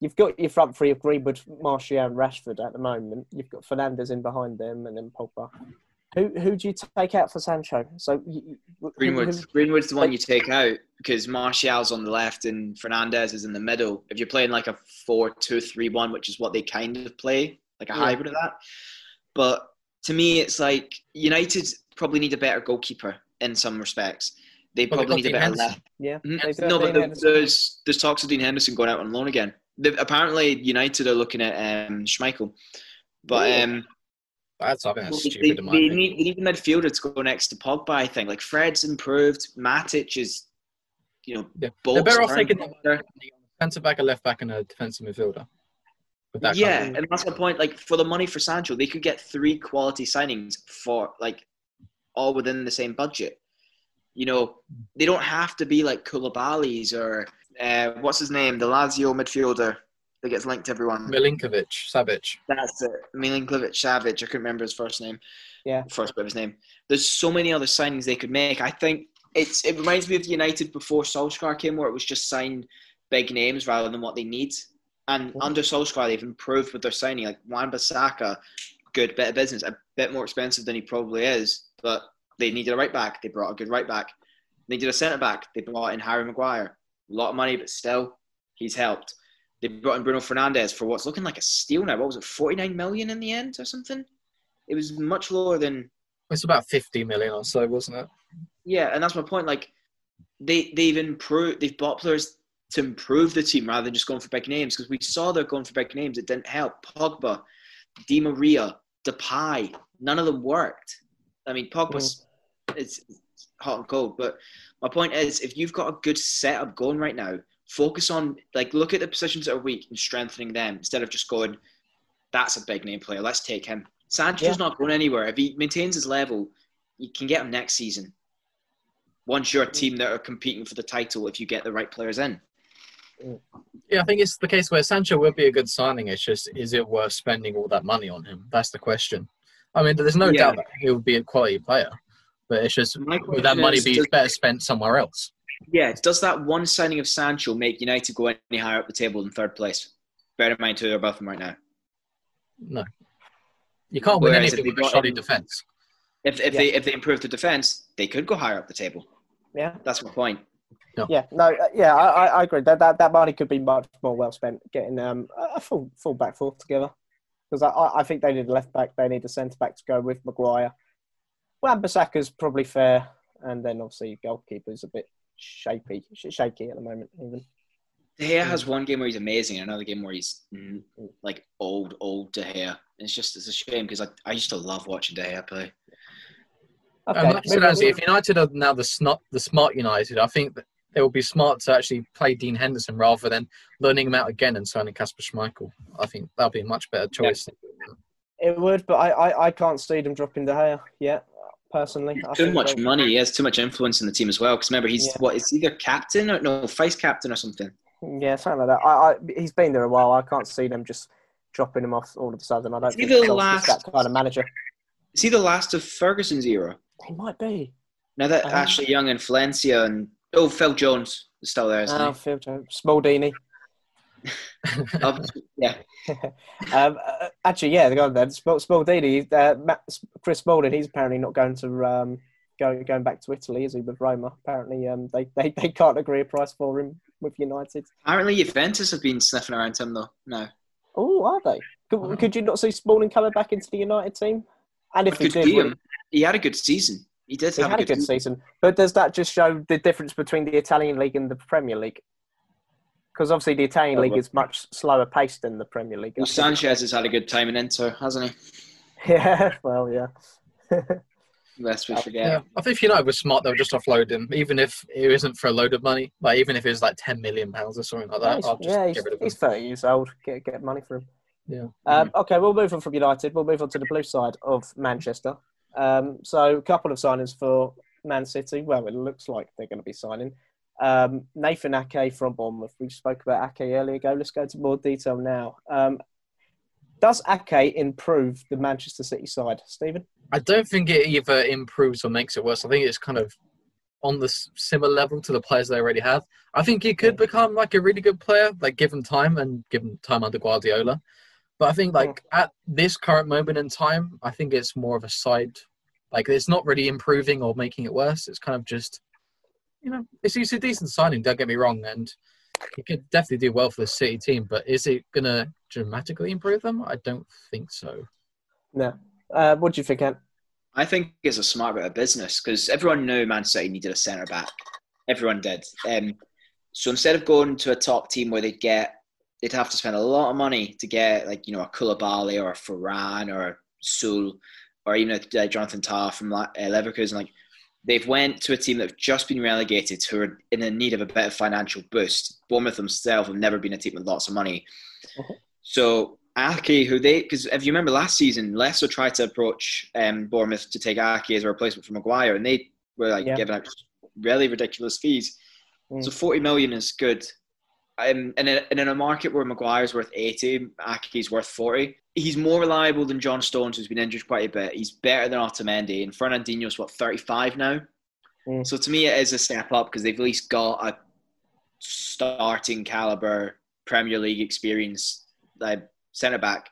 you've got your front three of Greenwood, Martial, and Rashford at the moment. You've got Fernandes in behind them, and then Pogba. Who who do you take out for Sancho? So you- Greenwood. who- Greenwood's the one you take out because Martial's on the left and Fernandes is in the middle. If you're playing like a 4 2 3 1, which is what they kind of play, like a Yeah. hybrid of that. But to me, it's like United probably need a better goalkeeper in some respects. They Well, probably got need a better Henderson. left. yeah, Mhm. No, but Dean there's there's talks of Dean Henderson going out on loan again. They apparently, United are looking at um, Schmeichel, but Ooh. um, That's that's they, stupid in they need, they need a midfielder to go next to Pogba. I think like Fred's improved, Matic is, you know, Yeah. They're better off taking a centre back, a left back, and a defensive midfielder. Yeah, and that's my point. Like for the money for Sancho, they could get three quality signings for like all within the same budget. You know, they don't have to be like Koulibaly's or uh, what's his name, the Lazio midfielder that gets linked to everyone. Milinkovic, Savic. That's it. Milinkovic Savic. I couldn't remember his first name. Yeah. First bit of his name. There's so many other signings they could make. I think it's it reminds me of United before Solskjaer came, where it was just sign big names rather than what they need. And under Solskjaer, they've improved with their signing. Like Wan Bissaka, good bit of business, a bit more expensive than he probably is, but they needed a right back. They brought a good right back. They needed a centre back. They brought in Harry Maguire. A lot of money, but still, he's helped. They brought in Bruno Fernandes for what's looking like a steal now. What was it, 49 million in the end or something? It was much lower than It's about 50 million or so, wasn't it? yeah, and that's my point. Like they they've improved, they've bought players to improve the team rather than just going for big names because we saw they're going for big names. It didn't help. Pogba, Di Maria, Depay, none of them worked. I mean, Pogba's mm. it's hot and cold, but my point is, if you've got a good setup going right now, focus on like look at the positions that are weak and strengthening them instead of just going, that's a big name player. Let's take him. Sancho's Yeah. not going anywhere. If he maintains his level, you can get him next season. Once you're a team that are competing for the title, if you get the right players in. Yeah, I think it's the case where Sancho will be a good signing. It's just, is it worth spending all that money on him? That's the question. I mean, there's no Yeah. doubt that he'll be a quality player, but it's just, My would that money be does- better spent somewhere else? Yeah, does that one signing of Sancho make United go any higher up the table than third place? Bear in mind who they're above them right now. No. You can't win Whereas if anything they with a shoddy in- defence. If, if Yeah. they if they improve the defense, they could go higher up the table. Yeah. That's my point. Yeah, no, uh, yeah, I, I- I agree. That, that that money could be much more well spent getting um, a full full back four together. Because I- I, I think they need a left back, they need a centre back to go with Maguire. Wan Bissaka's probably fair, and then obviously goalkeeper's a bit shapy, sh- shaky at the moment. Even De Gea has one game where he's amazing, and another game where he's mm, like old, old De Gea. It's just it's a shame because I, I used to love watching De Gea play. okay, And like said, maybe- if United are now the snot, the smart United, I think that they will be smart to actually play Dean Henderson rather than learning him out again and signing Kasper Schmeichel. I think that'll be a much better choice. it would, but I, I, I can't see them dropping De Gea yet. Personally, I Too much they'll- money. He has too much influence in the team as well. Because remember, he's Yeah. what? It's either captain or no, vice captain or something. Yeah, something like that. I, I, he's been there a while. I can't see them just dropping him off all of a sudden. I don't Is he think the last- that kind of manager. Is he the last of Ferguson's era? He might be. Now that Uh-huh. Ashley Young and Valencia and oh Phil Jones is still there, isn't Oh, Phil Jones, Smaldini. He? Oh, yeah, Um, uh, actually, yeah, the guy there, Sp- Spaldini, uh, Matt, Chris Smalling, he's apparently not going to um, going going back to Italy, is he? With Roma, apparently, um, they, they they can't agree a price for him with United. apparently Juventus have been sniffing around him though. No, Oh, are they? Could, Wow. could you not see Smalling coming back into the United team? And if he did, him. He had a good season. He did he have had a good season. But does that just show the difference between the Italian league and the Premier League? Because obviously the Italian Oh, league is much slower paced than the Premier League. Well. Sanchez has had a good time in Inter, hasn't he? Yeah, well, yeah. Lest we forget. Yeah, I think if United was smart, they'll just offload him, even if it isn't for a load of money. Like even if it was like ten million pounds or something like that, he's, I'll just yeah, he's, get rid of him. he's 30 years old. Get, get money for him. Yeah. Um, okay, we'll move on from United. We'll move on to the blue side of Manchester. Um, so, a couple of signings for Man City. Well, it looks like they're going to be signing. Um, Nathan Ake from Bournemouth. We spoke about Ake earlier ago. Let's go into more detail now. Um, does Ake improve the Manchester City side, Stephen? I don't think it either improves or makes it worse. I think it's kind of on the similar level to the players they already have. I think he could become like a really good player, like given time and given time under Guardiola. But I think like at this current moment in time, I think it's more of a side Like it's not really improving or making it worse. It's kind of just, you know, it's, it's a decent signing. Don't get me wrong, and he could definitely do well for the City team. But is it gonna dramatically improve them? I don't think so. No. Uh, what do you think, Ant? I think it's a smart bit of business because everyone knew Man City needed a centre back. Everyone did. Um, so instead of going to a top team where they'd get, they'd have to spend a lot of money to get like you know a Koulibaly or a Varane or a Sule or even a uh, Jonathan Tah from uh, Leverkusen. Like they've went to a team that have just been relegated, who are in the need of a better financial boost. Bournemouth themselves have never been a team with lots of money. Mhm. So Ake, who they, because if you remember last season, Leicester tried to approach um, Bournemouth to take Ake as a replacement for Maguire, and they were like Yeah. giving out really ridiculous fees. Mm. So 40 million is good. Um, and, in, and in a market where Maguire's worth 80, Ake's worth 40, he's more reliable than John Stones, who's been injured quite a bit. He's better than Otamendi, and Fernandinho's what 35 now. Mm. So to me, it is a step up because they've at least got a starting caliber Premier League experience like centre back.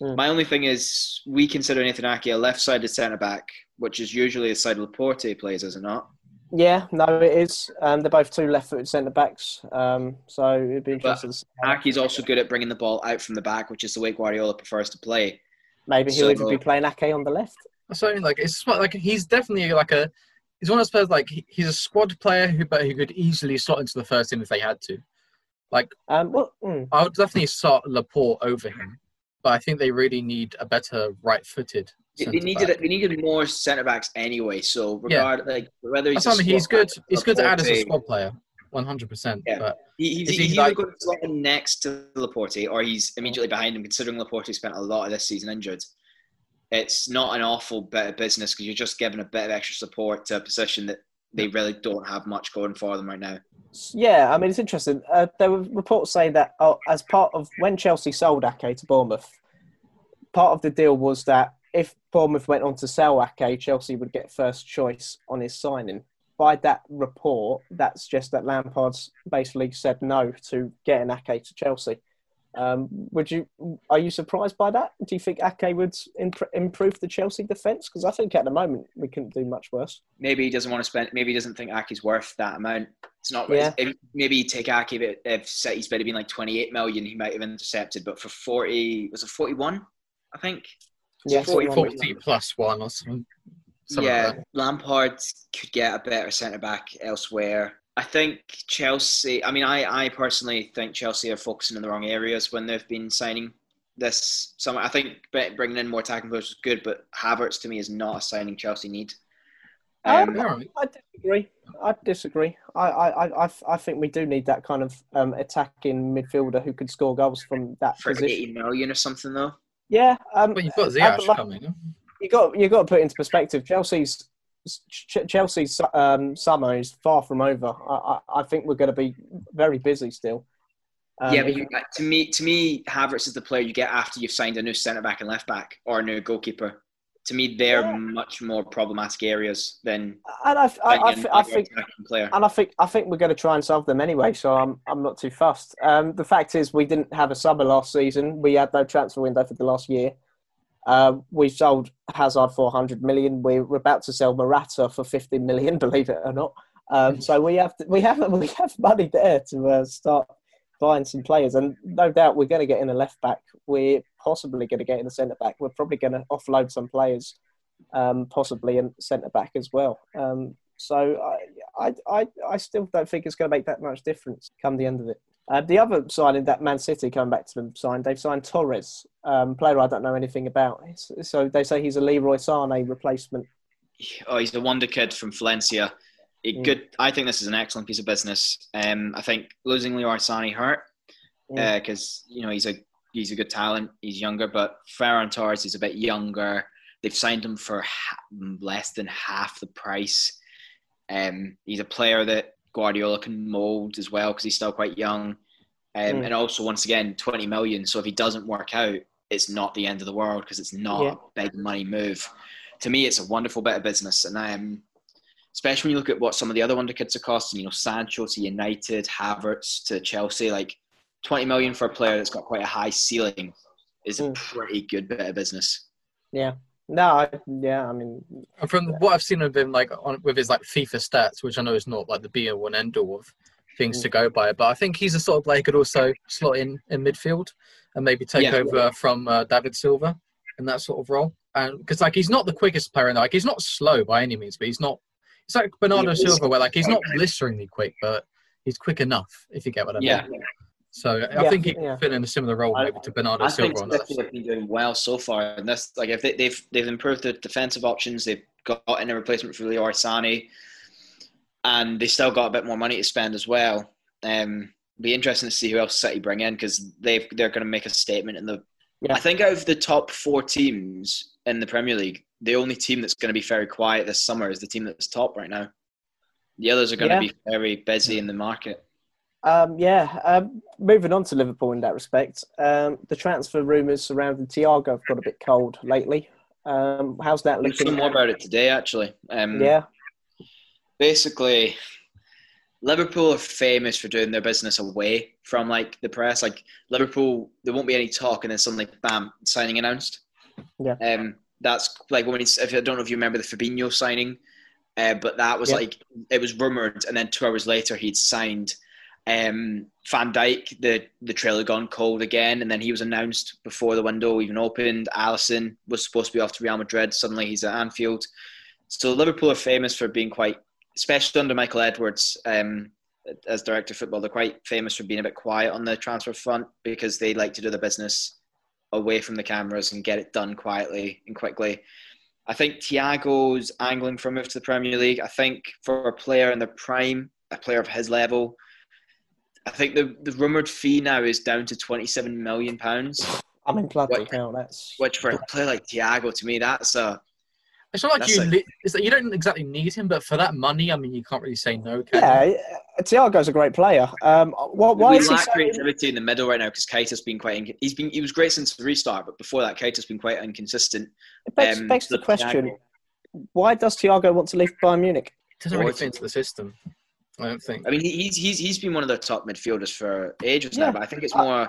Mm. My only thing is, we consider Nathan Ake a left-sided centre back, which is usually the side Laporte plays, is it not? Yeah, no, it is. Um, they're both two left-footed centre backs. Um, so it'd be interesting. to see also good at bringing the ball out from the back, which is the way Guardiola prefers to play. Maybe he'll even be playing Ake on the left. So I mean, like it's like he's definitely like a he's one of those players like he's a squad player who but who could easily slot into the first team if they had to. Um, well, mm, I would definitely start Laporte over him, but I think they really need a better right-footed. They, needed back. they needed more centre backs anyway. So Yeah. regard like whether he's That's what I mean. a He's good. He's good to add as a squad player, one hundred percent. Yeah. But He, he's, he's like- either going to slot next to Laporte or he's immediately behind him, considering Laporte spent a lot of this season injured. It's not an awful bit of business because you're just giving a bit of extra support to a position that they really don't have much going for them right now. yeah, I mean, it's interesting. Uh, there were reports saying that oh, as part of when Chelsea sold Ake to Bournemouth, part of the deal was that if Bournemouth went on to sell Ake, Chelsea would get first choice on his signing. By that report, that's just that Lampard's basically said no to getting Ake to Chelsea. Um, would you? Are you surprised by that? Do you think Ake would imp- improve the Chelsea defence? Because I think at the moment we couldn't do much worse. Maybe he doesn't want to spend. Maybe he doesn't think Ake's worth that amount. It's not. Yeah. If, maybe take Ake if, if City's had been like 28 million, he might have intercepted. But for 40, was it 41? I think. Yeah, forty- forty plus one or something. something yeah, like. Lampard could get a better centre back elsewhere. I think Chelsea. I mean, I, I personally think Chelsea are focusing in the wrong areas when they've been signing this summer. I think bringing in more attacking players is good, but Havertz to me is not a signing Chelsea need. Um, Um, I disagree. I disagree. I, I, I- I, I think we do need that kind of um, attacking midfielder who could score goals from that for position. 80 million or something though. Yeah, um, But you've got I- Ziyech like- coming. huh? you got you got to put it into perspective. Chelsea's Ch- Chelsea's um, summer is far from over. I, I, I think we're going to be very busy still. Um, yeah, but you, to me, to me, Havertz is the player you get after you've signed a new centre back and left back or a new goalkeeper. To me, they're Yeah. much more problematic areas than and I, I, I, I think player. and I think I think we're going to try and solve them anyway. So I'm I'm not too fussed. Um, the fact is, we didn't have a summer last season. We had no transfer window for the last year. Uh, we sold Hazard for 100 million. We We're about to sell Morata for 50 million. Believe it or not. Um, so we have we have we have money there to uh, start buying some players, and no doubt we're going to get in a left back. We're possibly going to get in a centre back. We're probably going to offload some players, um, possibly in centre back as well. Um, so I, I, I, still don't think it's going to make that much difference come the end of it. Uh, the other signing that Man City coming back to them signed, they've signed Torres, um, player I don't know anything about. So they say he's a Leroy Sane replacement. oh, he's a wonder kid from Valencia. A Mm. good. I think this is an excellent piece of business. Um, I think losing Leroy Sane hurt Mm. because you know he's a he's a good talent. He's younger, but Ferran Torres is a bit younger. They've signed him for ha- less than half the price. Um, he's a player that Guardiola can mold as well because he's still quite young. Um, Mm. And also, once again, 20 million. So if he doesn't work out, it's not the end of the world because it's not Yeah. a big money move. To me, it's a wonderful bit of business. And um, especially when you look at what some of the other wonder kids are costing, you know, Sancho to United, Havertz to Chelsea, like 20 million for a player that's got quite a high ceiling is a Mm. pretty good bit of business. Yeah, No, I, yeah, I mean, And from what I've seen of him, like on, with his like FIFA stats, which I know is not like the be all and end all of things to go by, but I think he's a sort of player who could also slot in in midfield and maybe take Yeah. over from uh, David Silva in that sort of role. And because like he's not the quickest player, in there. like he's not slow by any means, but he's not. It's like Bernardo He Silva, where like he's not blisteringly quick, but he's quick enough. If you get what I mean. Yeah. So I Yeah, think he can yeah. fit in a similar role I- maybe to Bernardo I think Silva. on that City have been doing well so far, and that's like if they, they've they've improved their defensive options, they've got in a replacement for Leroy Sane, and they still got a bit more money to spend as well. Um, be interesting to see who else City bring in because they they're going to make a statement in the. Yeah. I think out of the top four teams in the Premier League, the only team that's going to be very quiet this summer is the team that's top right now. The others are going Yeah. to be very busy in the market. Um, yeah, um, moving on to Liverpool in that respect, um, the transfer rumours surrounding Thiago have got a bit cold lately. Um, how's that looking? more about it today, actually. Um, Yeah, basically Liverpool are famous for doing their business away from like the press. Like Liverpool, there won't be any talk, and then suddenly, bam, signing announced. Yeah. Um, that's like when it's. If I don't know if you remember the Fabinho signing, uh, but that was Yeah. like it was rumored, and then two hours later he'd signed. Um, Van Dijk, the the trail had gone cold again, and then he was announced before the window even opened. Alisson was supposed to be off to Real Madrid. Suddenly he's at Anfield. So Liverpool are famous for being quite especially under Michael Edwards um, as director of football, they're quite famous for being a bit quiet on the transfer front because they like to do the business away from the cameras and get it done quietly and quickly. I think Thiago's angling for a move to the Premier League. I think for a player in the prime, a player of his level, I think the, the rumoured fee now is down to £27 million, I mean, bloody What- hell, that's which for a player like Thiago, to me, that's a It's not like That's you. like- it's that you don't exactly need him, but for that money, I mean, you can't really say no. Can yeah. you? uh, Thiago's a great player. Um, why, why we is he lack so? creativity in the middle right now because Keita's been quite. inc- He's been he was great since the restart, but before that, Keita's been quite inconsistent. It begs, um, begs the so question: Why does Thiago want to leave Bayern Munich? It doesn't really fit into the system. I don't think. I mean, he- he's he's he's been one of the top midfielders for ages Yeah. now, but I think it's I- more.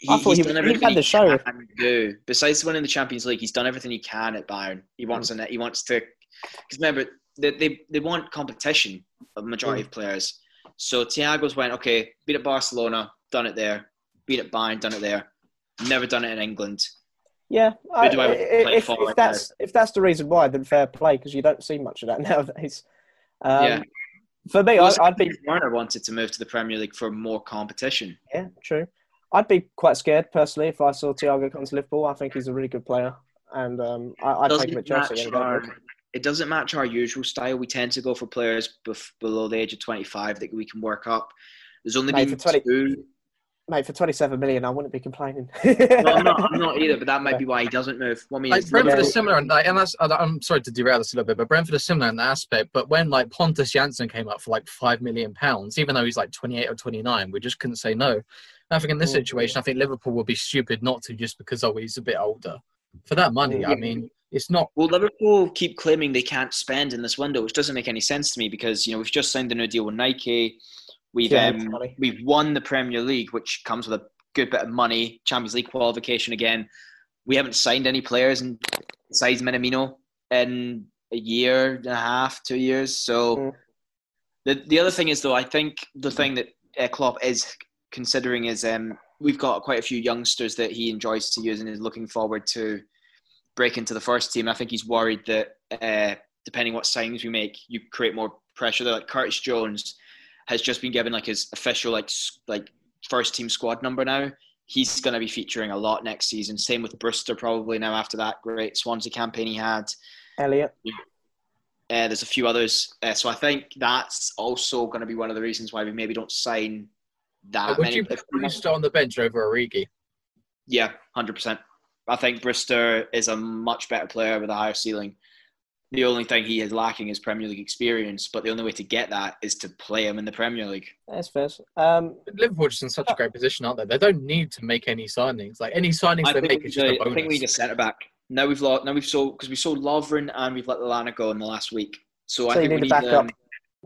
He, I thought he's he- done he everything had the show. can do. Besides winning the Champions League, he's done everything he can at Bayern. He wants Mm. he wants to. Because remember, they, they they want competition. A majority Mm. of players. So Thiago's went okay. Beat at Barcelona, done it there. Beat at Bayern, done it there. Never done it in England. Yeah, I, I if, if that's if that's the reason why, then fair play because you don't see much of that nowadays. Um, Yeah. For me, I, I'd be Werner wanted to move to the Premier League for more competition. yeah, true. I'd be quite scared personally if I saw Thiago come to Liverpool. I think he's a really good player, and um, I, I'd take him at Chelsea. match any day of the our, it doesn't match our usual style. We tend to go for players bef- below the age of 25 that we can work up. There's only Mate, been for 20 two. Mate, for twenty-seven million, I wouldn't be complaining. No, I'm not, I'm not either, but that might be why he doesn't move. What I mean, Like Brentford Yeah. is similar, and, like, and that's. I- I'm sorry to derail this a little bit, but Brentford is similar in that aspect. But when like Pontus Jansson came up for like five million pounds, even though he's like 28 or 29, we just couldn't say no. And I think in this Mm. situation, I think Liverpool would be stupid not to just because oh he's a bit older. For that money, I mean, it's not. Well, Liverpool keep claiming they can't spend in this window, which doesn't make any sense to me because you know we've just signed a new deal with Nike. We've Yeah, um, we've won the Premier League, which comes with a good bit of money. Champions League qualification again. We haven't signed any players in besides Minamino in a year and a half, two years. So Mm. the the other thing is though, I think the thing that uh, Klopp is considering is um, we've got quite a few youngsters that he enjoys to use and is looking forward to break into the first team. I think he's worried that uh, depending what signings we make, you create more pressure. There, like Curtis Jones has just been given like his official like like first team squad number now. He's going to be featuring a lot next season. Same with Brewster probably now after that great Swansea campaign he had. Elliott. Uh, there's a few others. Uh, so I think that's also going to be one of the reasons why we maybe don't sign that would many. you put Brewster on the bench over Origi? Yeah, hundred percent. I think Brewster is a much better player with a higher ceiling. The only thing he is lacking is Premier League experience, but the only way to get that is to play him in the Premier League. That's fair. Um, Liverpool just in such a great position, aren't they? They don't need to make any signings. Like any signings I they make we is just need a a- I think we need a bonus. centre back. Now we've lost. Now we've sold because we sold Lovren and we've let Lallana go in the last week. So, I So you think we need a backup. um,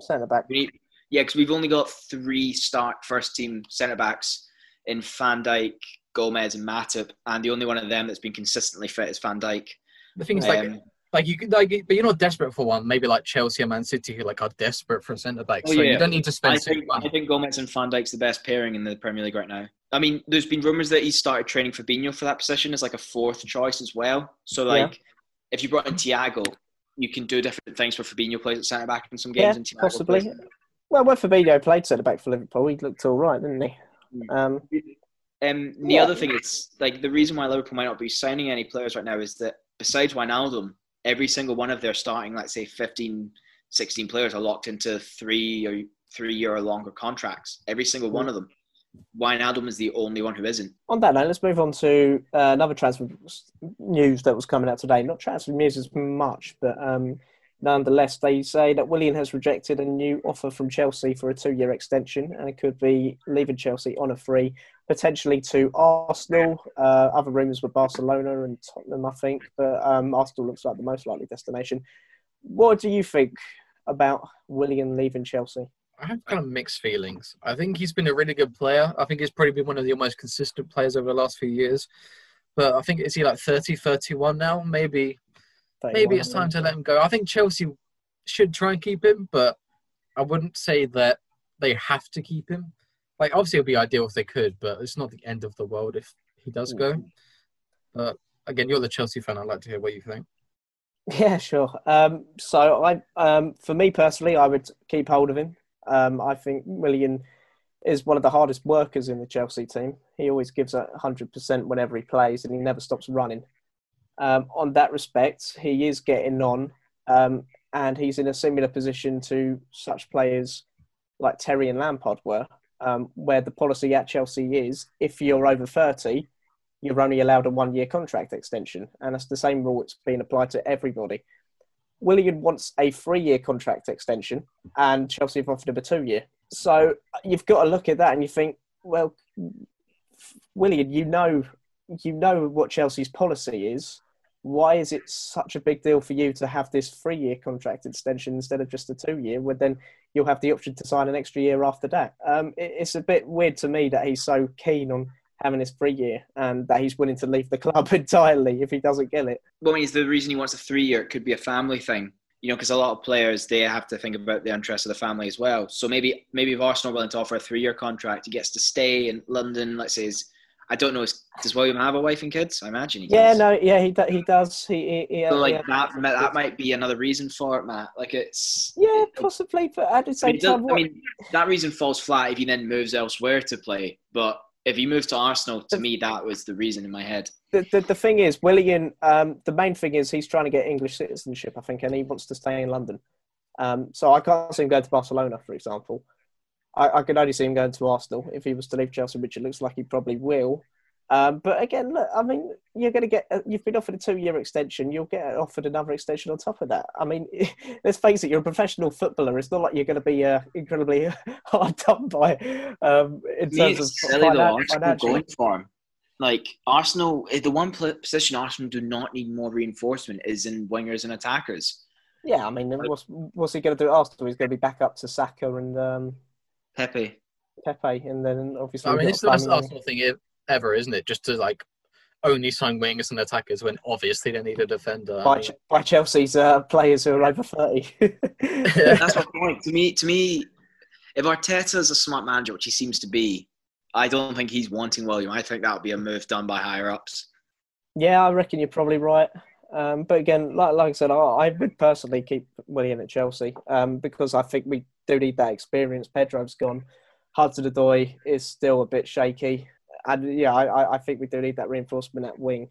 centre back. We need, yeah, because we've only got three start first team centre backs in Van Dijk, Gomez, and Matip, and the only one of them that's been consistently fit is Van Dijk. The thing is, like, Um, like you could like, but you're not desperate for one. Maybe like Chelsea and Man City, who like are desperate for a centre back. Oh, so yeah. you don't need to spend I so much think, I think Gomez and Van Dijk's the best pairing in the Premier League right now. I mean, there's been rumours that he started training Fabinho for that position as like a fourth choice as well. So Yeah. like, if you brought in Thiago, you can do different things where Fabinho plays at centre back in some Yeah, games and Thiago possibly. Well, when Fabinho played centre back for Liverpool, he looked all right, didn't he? Mm. Um, Um, the Yeah. other thing is like the reason why Liverpool might not be signing any players right now is that besides Wijnaldum, every single one of their starting, let's say 15, 16 players are locked into three or three year or longer contracts. Every single one of them. Wijnaldum is the only one who isn't. on that note, let's move on to uh, another transfer news that was coming out today. Not transfer news as much, but um, nonetheless, they say that Willian has rejected a new offer from Chelsea for a two-year extension, and it could be leaving Chelsea on a free, potentially to Arsenal. Uh, other rumours were Barcelona and Tottenham, I think, but um, Arsenal looks like the most likely destination. What do you think about Willian leaving Chelsea? I have kind of mixed feelings. I think he's been a really good player. I think he's probably been one of the most consistent players over the last few years. But I think is he like 30, 31 now? Maybe maybe it's time to let him go. I think Chelsea should try and keep him, but I wouldn't say that they have to keep him. Like obviously it'd be ideal if they could, but it's not the end of the world if he does go. But again, you're the Chelsea fan. I'd like to hear what you think. Yeah, sure. Um, so I, um, for me personally, I would keep hold of him. Um, I think Willian is one of the hardest workers in the Chelsea team. He always gives a hundred percent whenever he plays, and he never stops running. Um, on that respect, he is getting on, um, and he's in a similar position to such players like Terry and Lampard were, um, where the policy at Chelsea is if you're over thirty, you're only allowed a one-year contract extension, and that's the same rule that's being applied to everybody. Willian wants a three-year contract extension, and Chelsea have offered him a two-year. So you've got to look at that and you think, well, Willian, you know, you know what Chelsea's policy is. Why is it such a big deal for you to have this three-year contract extension instead of just a two-year? Where then you'll have the option to sign an extra year after that. Um, it, it's a bit weird to me that he's so keen on having this three year and that he's willing to leave the club entirely if he doesn't get it. Well, I mean, it's the reason he wants a three year. It could be a family thing, you know, because a lot of players they have to think about the interests of the family as well. So maybe maybe if Arsenal willing to offer a three year contract, he gets to stay in London. Let's say, is, I don't know, is, does William have a wife and kids? I imagine he Yeah, does. no, yeah, he do- he does. He, he, he So like yeah. that, that might be another reason for it, Matt. Like it's Yeah, possibly, but at the I same mean, it does- time, I mean, that reason falls flat if he then moves elsewhere to play. But if he moves to Arsenal, to me, that was the reason in my head. the, the, the thing is, William. um, the main thing is he's trying to get English citizenship, I think, and he wants to stay in London. Um, so I can't see him going to Barcelona, for example. I, I could only see him going to Arsenal if he was to leave Chelsea, which it looks like he probably will. Um, but again, look, I mean, you're going to get, uh, you've been offered a two year extension, you'll get offered another extension on top of that. I mean, let's face it, you're a professional footballer. It's not like you're going to be uh, incredibly hard done by um, in me, terms of it's silly though. finan- Arsenal going for him. Like Arsenal, eh, the one position Arsenal do not need more reinforcement is in wingers and attackers. Yeah, I mean, what's what's he going to do at Arsenal? He's going to be back up to Saka and um, Pepe. Pepe, and then obviously. I mean, it's the got best Arsenal thing ever, isn't it? Just to like only sign wingers and attackers when obviously they need a defender. By, Ch- by Chelsea's uh, players who are over thirty. That's my point. To me, to me, if Arteta is a smart manager, which he seems to be, I don't think he's wanting William. I think that would be a move done by higher ups. yeah, I reckon you're probably right. Um, but again, like, like I said, I, I would personally keep William at Chelsea um, because I think we do need that experience. Pedro's gone. Hudson Odoi is still a bit shaky, and yeah, I, I- I think we do need that reinforcement at wing.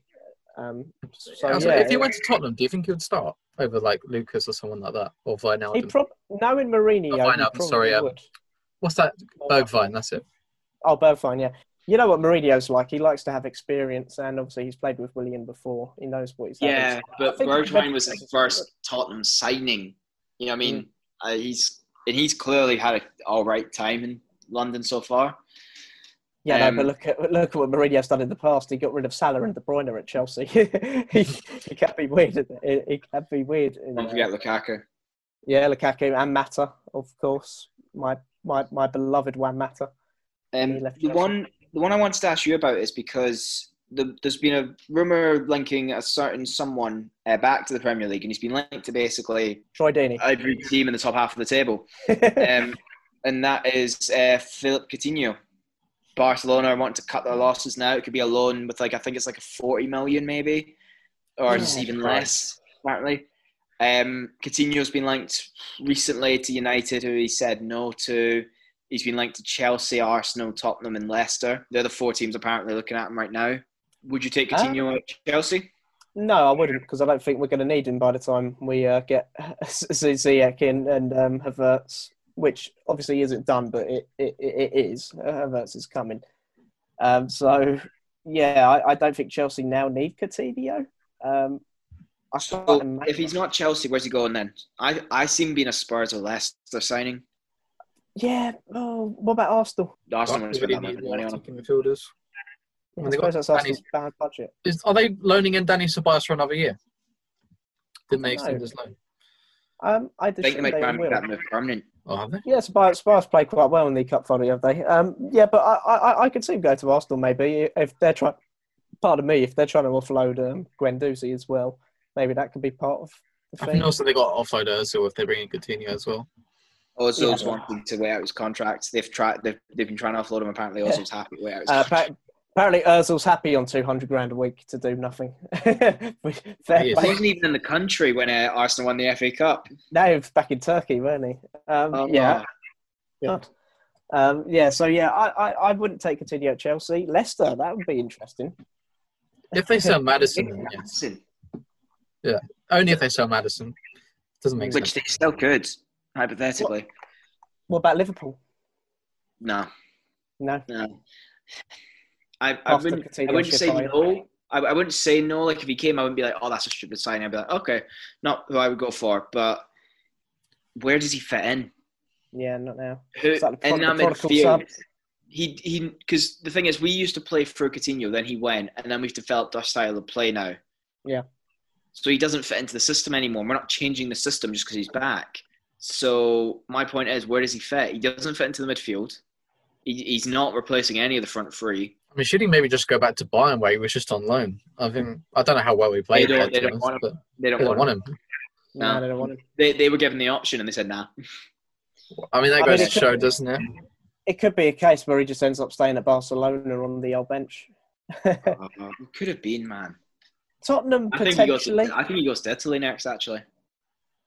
Um, so I was yeah, like, if he went to Tottenham, do you think he would start over like Lucas or someone like that, or he Wijnaldum? prob- knowing Mourinho, Not he sorry, um. What's that? Bergwijn, that's it. Oh, Bergwijn, yeah. You know what Mourinho's like. He likes to have experience, and obviously he's played with William before. He knows what he's. having. Yeah, So I but think Bergwijn he's was better- his first Tottenham signing. You know, what I mean, uh, he's and he's clearly had an all right time in London so far. Yeah, no, um, but look at look at what Mourinho's done in the past. He got rid of Salah and De Bruyne at Chelsea. he, he can be weird. He, can be weird. Don't forget Lukaku. yeah, Lukaku and Mata, of course. My my my beloved Juan Mata. Um, the one, the one I wanted to ask you about is because the, there's been a rumor linking a certain someone uh, back to the Premier League, and he's been linked to basically Troy Deeney. every team in the top half of the table, um, and that is uh, Philippe Coutinho. Barcelona are wanting to cut their losses now. It could be a loan with like I think it's like a forty million maybe, or just even Christ. less apparently. Um, Coutinho's been linked recently to United, who he said no to. He's been linked to Chelsea, Arsenal, Tottenham, and Leicester. They're the four teams apparently looking at him right now. Would you take Coutinho at Chelsea? No, I wouldn't because I don't think we're going to need him by the time we uh, get Ziyech in and um, Havertz, which obviously isn't done, but it, it, it is. Uh, Havertz is coming. Um, so, yeah, I, I don't think Chelsea now need Coutinho. Um, I So if he's not Chelsea, where's he going then? I, I see him being a Spurs or Leicester signing. yeah, oh, what about Arsenal? The Arsenal want to spend Really that need money on him. midfielders. I Well, they got suppose that's Danny- bad budget. Is, are they loaning in Dani Ceballos for another year? Didn't they extend know. his loan? Um, I I think just they might try and make that move permanent. Oh, have they? Yeah, Spurs, Spurs played quite well in the cup final, have they? Um, yeah, but I, I, I could see him go to Arsenal maybe if they're trying. Pardon me, if they're trying to offload um, Guendouzi as well, maybe that could be part of the I thing. think also they got offload Ozil if they bring in Coutinho as well. Ozil's Yeah. wanting to wait out his contract. They've tried. They've, they've been trying to offload him. Apparently, Yeah. Ozil's happy to wait out his Uh, contract. appa- apparently, Özil's happy on two hundred grand a week to do nothing. He play. wasn't even in the country when uh, Arsenal won the FA Cup. Now he's back in Turkey, weren't he? Um, Oh, yeah, God. Um, yeah. So yeah, I, I, I wouldn't take Coutinho at Chelsea. Leicester, that would be interesting. If they sell Maddison, then yes. Maddison, Only if they sell Maddison. Doesn't make which sense. they still could, hypothetically. What about Liverpool? No, No. no. I, I wouldn't. I wouldn't say no. I, I wouldn't say no. Like if he came, I wouldn't be like, "Oh, that's a stupid sign." I'd be like, "Okay, not who I would go for." But where does he fit in? Yeah, not now. Who like the in that the midfield? He he. Because the thing is, we used to play for Coutinho, then he went, and then we've developed our style of play now. Yeah. So he doesn't fit into the system anymore. We're not changing the system just because he's back. So my point is, where does he fit? He doesn't fit into the midfield. He, he's not replacing any of the front three. I mean, should he maybe just go back to Bayern where he was just on loan? I think I don't know how well we played. They don't- they don't want honest, but They don't, they don't want, want him. him. No, No. they don't want him. They, they were given the option and they said nah. I mean, that I goes mean, to show, could- doesn't it? It could be a case where he just ends up staying at Barcelona on the old bench. Uh, could have been man. Tottenham I think he goes. potentially. To, I think he goes to Italy next. Actually,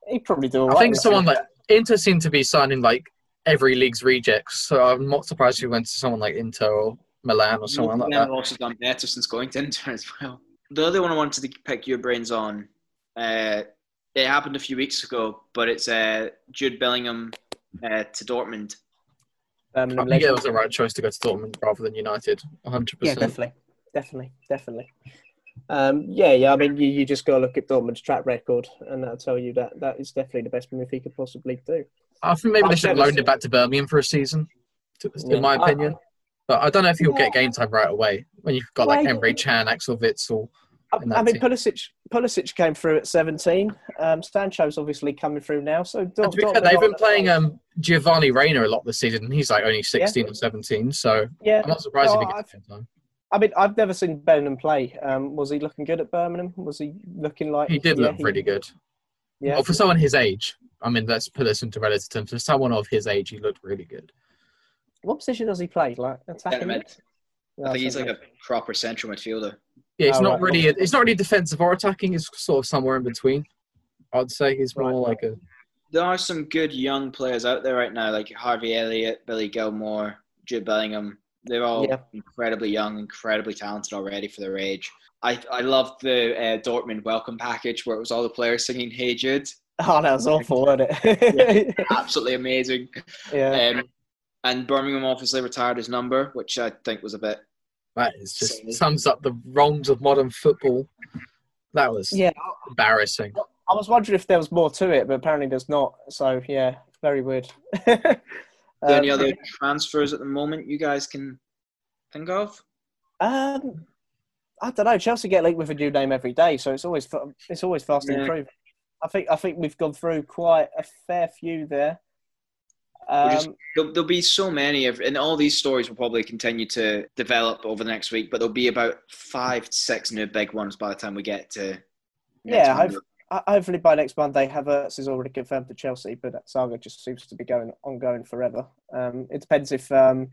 He'd probably do all I right think with someone like Inter seem to be signing like every league's rejects, so I'm not surprised if he went to someone like Inter or Milan or someone like They've that. also done better since going to Inter as well. The other one I wanted to pick your brains on, uh, it happened a few weeks ago, but it's uh, Jude Bellingham uh, to Dortmund. Birmingham I think it was the right choice to go to Dortmund rather than United. 100. Yeah, percent definitely, definitely, definitely. Um, yeah, yeah. I mean, you, you just got to look at Dortmund's track record, and that'll tell you that that is definitely the best move he could possibly do. I think maybe I've they should have loaned him back to Birmingham for a season, to- Yeah. in my I- opinion. But I don't know if he'll Yeah. get game time right away when you've got like Emre Can, Axel Witsel. I, I mean, team. Pulisic, Pulisic came through at 17. Um, Sancho's obviously coming through now. So And Dort- to be fair, they've been playing um, Giovanni Reyna a lot this season, and he's like only 16 or 17. So Yeah, I'm not surprised if he gets game time. I mean, I've never seen Birmingham play. Um, was he looking good at Birmingham? Was he looking like He did yeah, look pretty good. Yeah, Well, for someone his age, I mean, let's put this into relative terms. For someone of his age, he looked really good. What position does he play? Like attacking? Centre mid. Yeah, I think he's centre like a proper central midfielder. Yeah, he's Oh, not right. really. He's not really defensive or attacking. He's sort of somewhere in between. I'd say he's more Right. like a. There are some good young players out there right now, like Harvey Elliott, Billy Gilmour, Jude Bellingham. They're all Yeah. incredibly young, incredibly talented already for their age. I I loved the uh, Dortmund welcome package where it was all the players singing "Hey Jude." Oh, that was awful, wasn't it? Absolutely amazing. yeah. Um, and Birmingham obviously retired his number, which I think was a bit. That is just Silly. sums up the wrongs of modern football. That was yeah, embarrassing. I was wondering if there was more to it, but apparently there's not. So yeah, very weird. Are there any Um, other transfers at the moment you guys can think of? Um, I don't know. Chelsea get linked with a new name every day, so it's always it's always fast Yeah. improving. I think I think we've gone through quite a fair few there. Just- Um, There'll, there'll be so many of, and all these stories will probably continue to develop over the next week. But there'll be about five, six new big ones by the time we get to. Yeah, Monday. hopefully by next Monday, Havertz is already confirmed to Chelsea, but that saga just seems to be going ongoing forever. Um, it depends if um,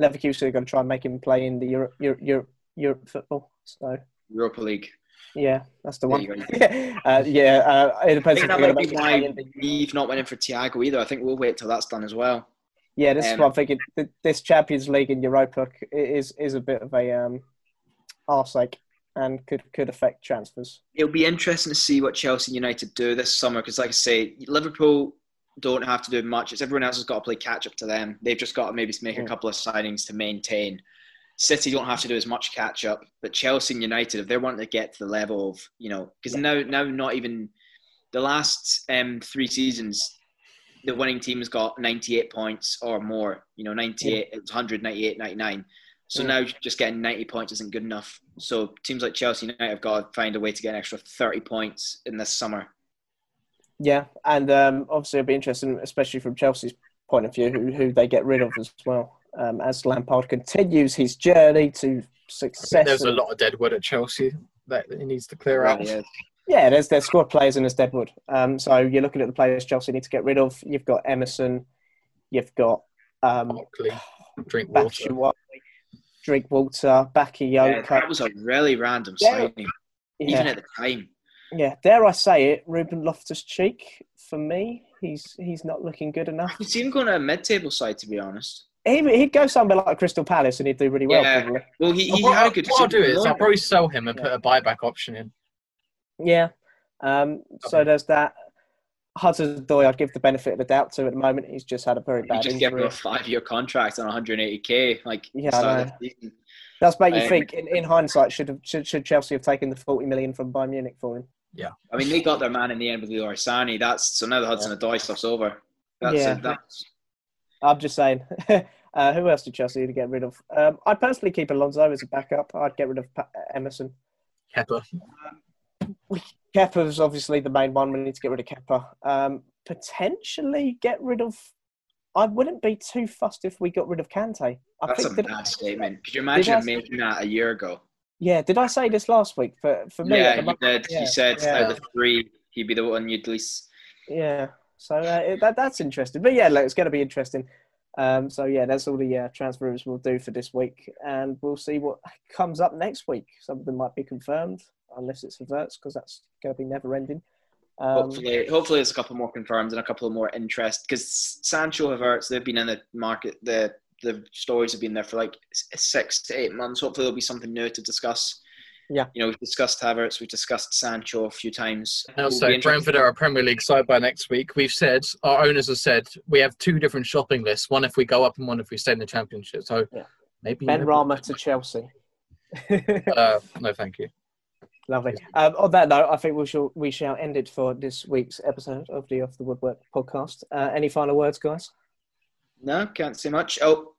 Leverkusen are going to try and make him play in the Europe, Europe, Europe, Europe football. So Europa League. Yeah, that's the one. uh, yeah, uh, it I depends think that might be why we've not went in for Thiago either. I think we'll wait till that's done as well. Yeah, this is Um, what I'm thinking. This Champions League in Europa is is a bit of a um, arse ache and could could affect transfers. It'll be interesting to see what Chelsea United do this summer because, like I say, Liverpool don't have to do much. It's everyone else has got to play catch up to them. They've just got to maybe make a Mm. couple of signings to maintain. City don't have to do as much catch up, but Chelsea and United, if they want to get to the level of you know, because now now not even the last um, three seasons, the winning team's got 98 points or more. You know, 98, it was 100, 98, 99. So Mm. now just getting 90 points isn't good enough. So teams like Chelsea and United have got to find a way to get an extra 30 points in this summer. Yeah, and um, obviously it'll be interesting, especially from Chelsea's point of view, who, who they get rid of as well. Um, as Lampard continues his journey to success. think there's a lot of deadwood at Chelsea that he needs to clear out. Really is. Yeah, there's there's squad players and there's Deadwood. Um, so you're looking at the players Chelsea need to get rid of. You've got Emerson, you've got um, Barkley, Drinkwater. Batshuayi, Drinkwater, Yeah, that was a really random Yeah. signing, even Yeah, at the time. yeah. Dare I say it? Ruben Loftus Cheek for me, he's he's not looking good I enough. could see him going to a mid-table side, to be honest. He, he'd go somewhere like Crystal Palace and he'd do really well. Yeah. Probably. Well, he, he what, had a good. what I'll do is. I'll probably sell him and Yeah. put a buyback option in. Yeah. Um, so Okay. there's that. Hudson-Odoi, I'd give the benefit of the doubt to at the moment. He's just had a very You bad just give him a five-year contract on 180k, like Yeah, start I of the season. Does make you Um, think, in, in hindsight, should, have, should should Chelsea have taken the 40 million from Bayern Munich for him? Yeah, I mean, they got their man in the end with Leroy Sane. That's so now the Hudson Odoi stuff's over. That's Yeah. it. That's I'm just saying. uh, who else did Chelsea need to get rid of? Um, I'd personally keep Alonso as a backup. I'd get rid of Pa- Emerson. Kepa. Kepa's obviously the main one. We need to get rid of Kepa. Um, potentially get rid of. I wouldn't be too fussed if we got rid of Kante. I that's a think. Did, bad statement. Could you imagine I- making that a year ago? yeah, did I say this last week? For for me, yeah, at you moment- did. yeah, you said yeah. out of the three, he'd be the one you'd least. Yeah, so uh, it- that that's interesting. But yeah, look, it's going to be interesting. Um, so yeah, that's all the uh, transfers we'll do for this week, and we'll see what comes up next week. Some of them might be confirmed, unless it's reverts, because that's going to be never ending. Um, hopefully, hopefully, there's a couple more confirmed and a couple more interest because Sancho Havertz they've been in the market. The the stories have been there for like six to eight months. Hopefully, there'll be something new to discuss. Yeah. you know, we've discussed Havertz, we've discussed Sancho a few times. And we'll Brentford are a Premier League side by next week. We've said, our owners have said, we have two different shopping lists one if we go up and one if we stay in the Championship. So Yeah. maybe. ben Rama to Chelsea. Uh, no, thank you. Lovely. Um, on that note, I think we shall we shall end it for this week's episode of the Off the Woodwork podcast. Uh, any final words, guys? No, can't say much. Oh,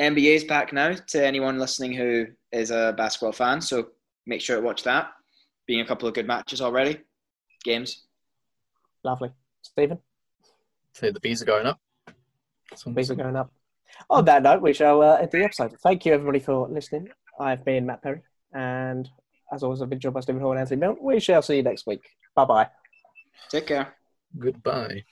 NBA's back now to anyone listening who is a basketball fan. So make sure to watch that. Being a couple of good matches already, games. Lovely, Stephen. So the bees are going up. Bees are going up. On that note, we shall uh, end the episode. Thank you, everybody, for listening. I've been Matt Perry, and as always, I've been joined by Stephen Hall and Anthony Milne. We shall see you next week. Bye bye. Take care. Goodbye.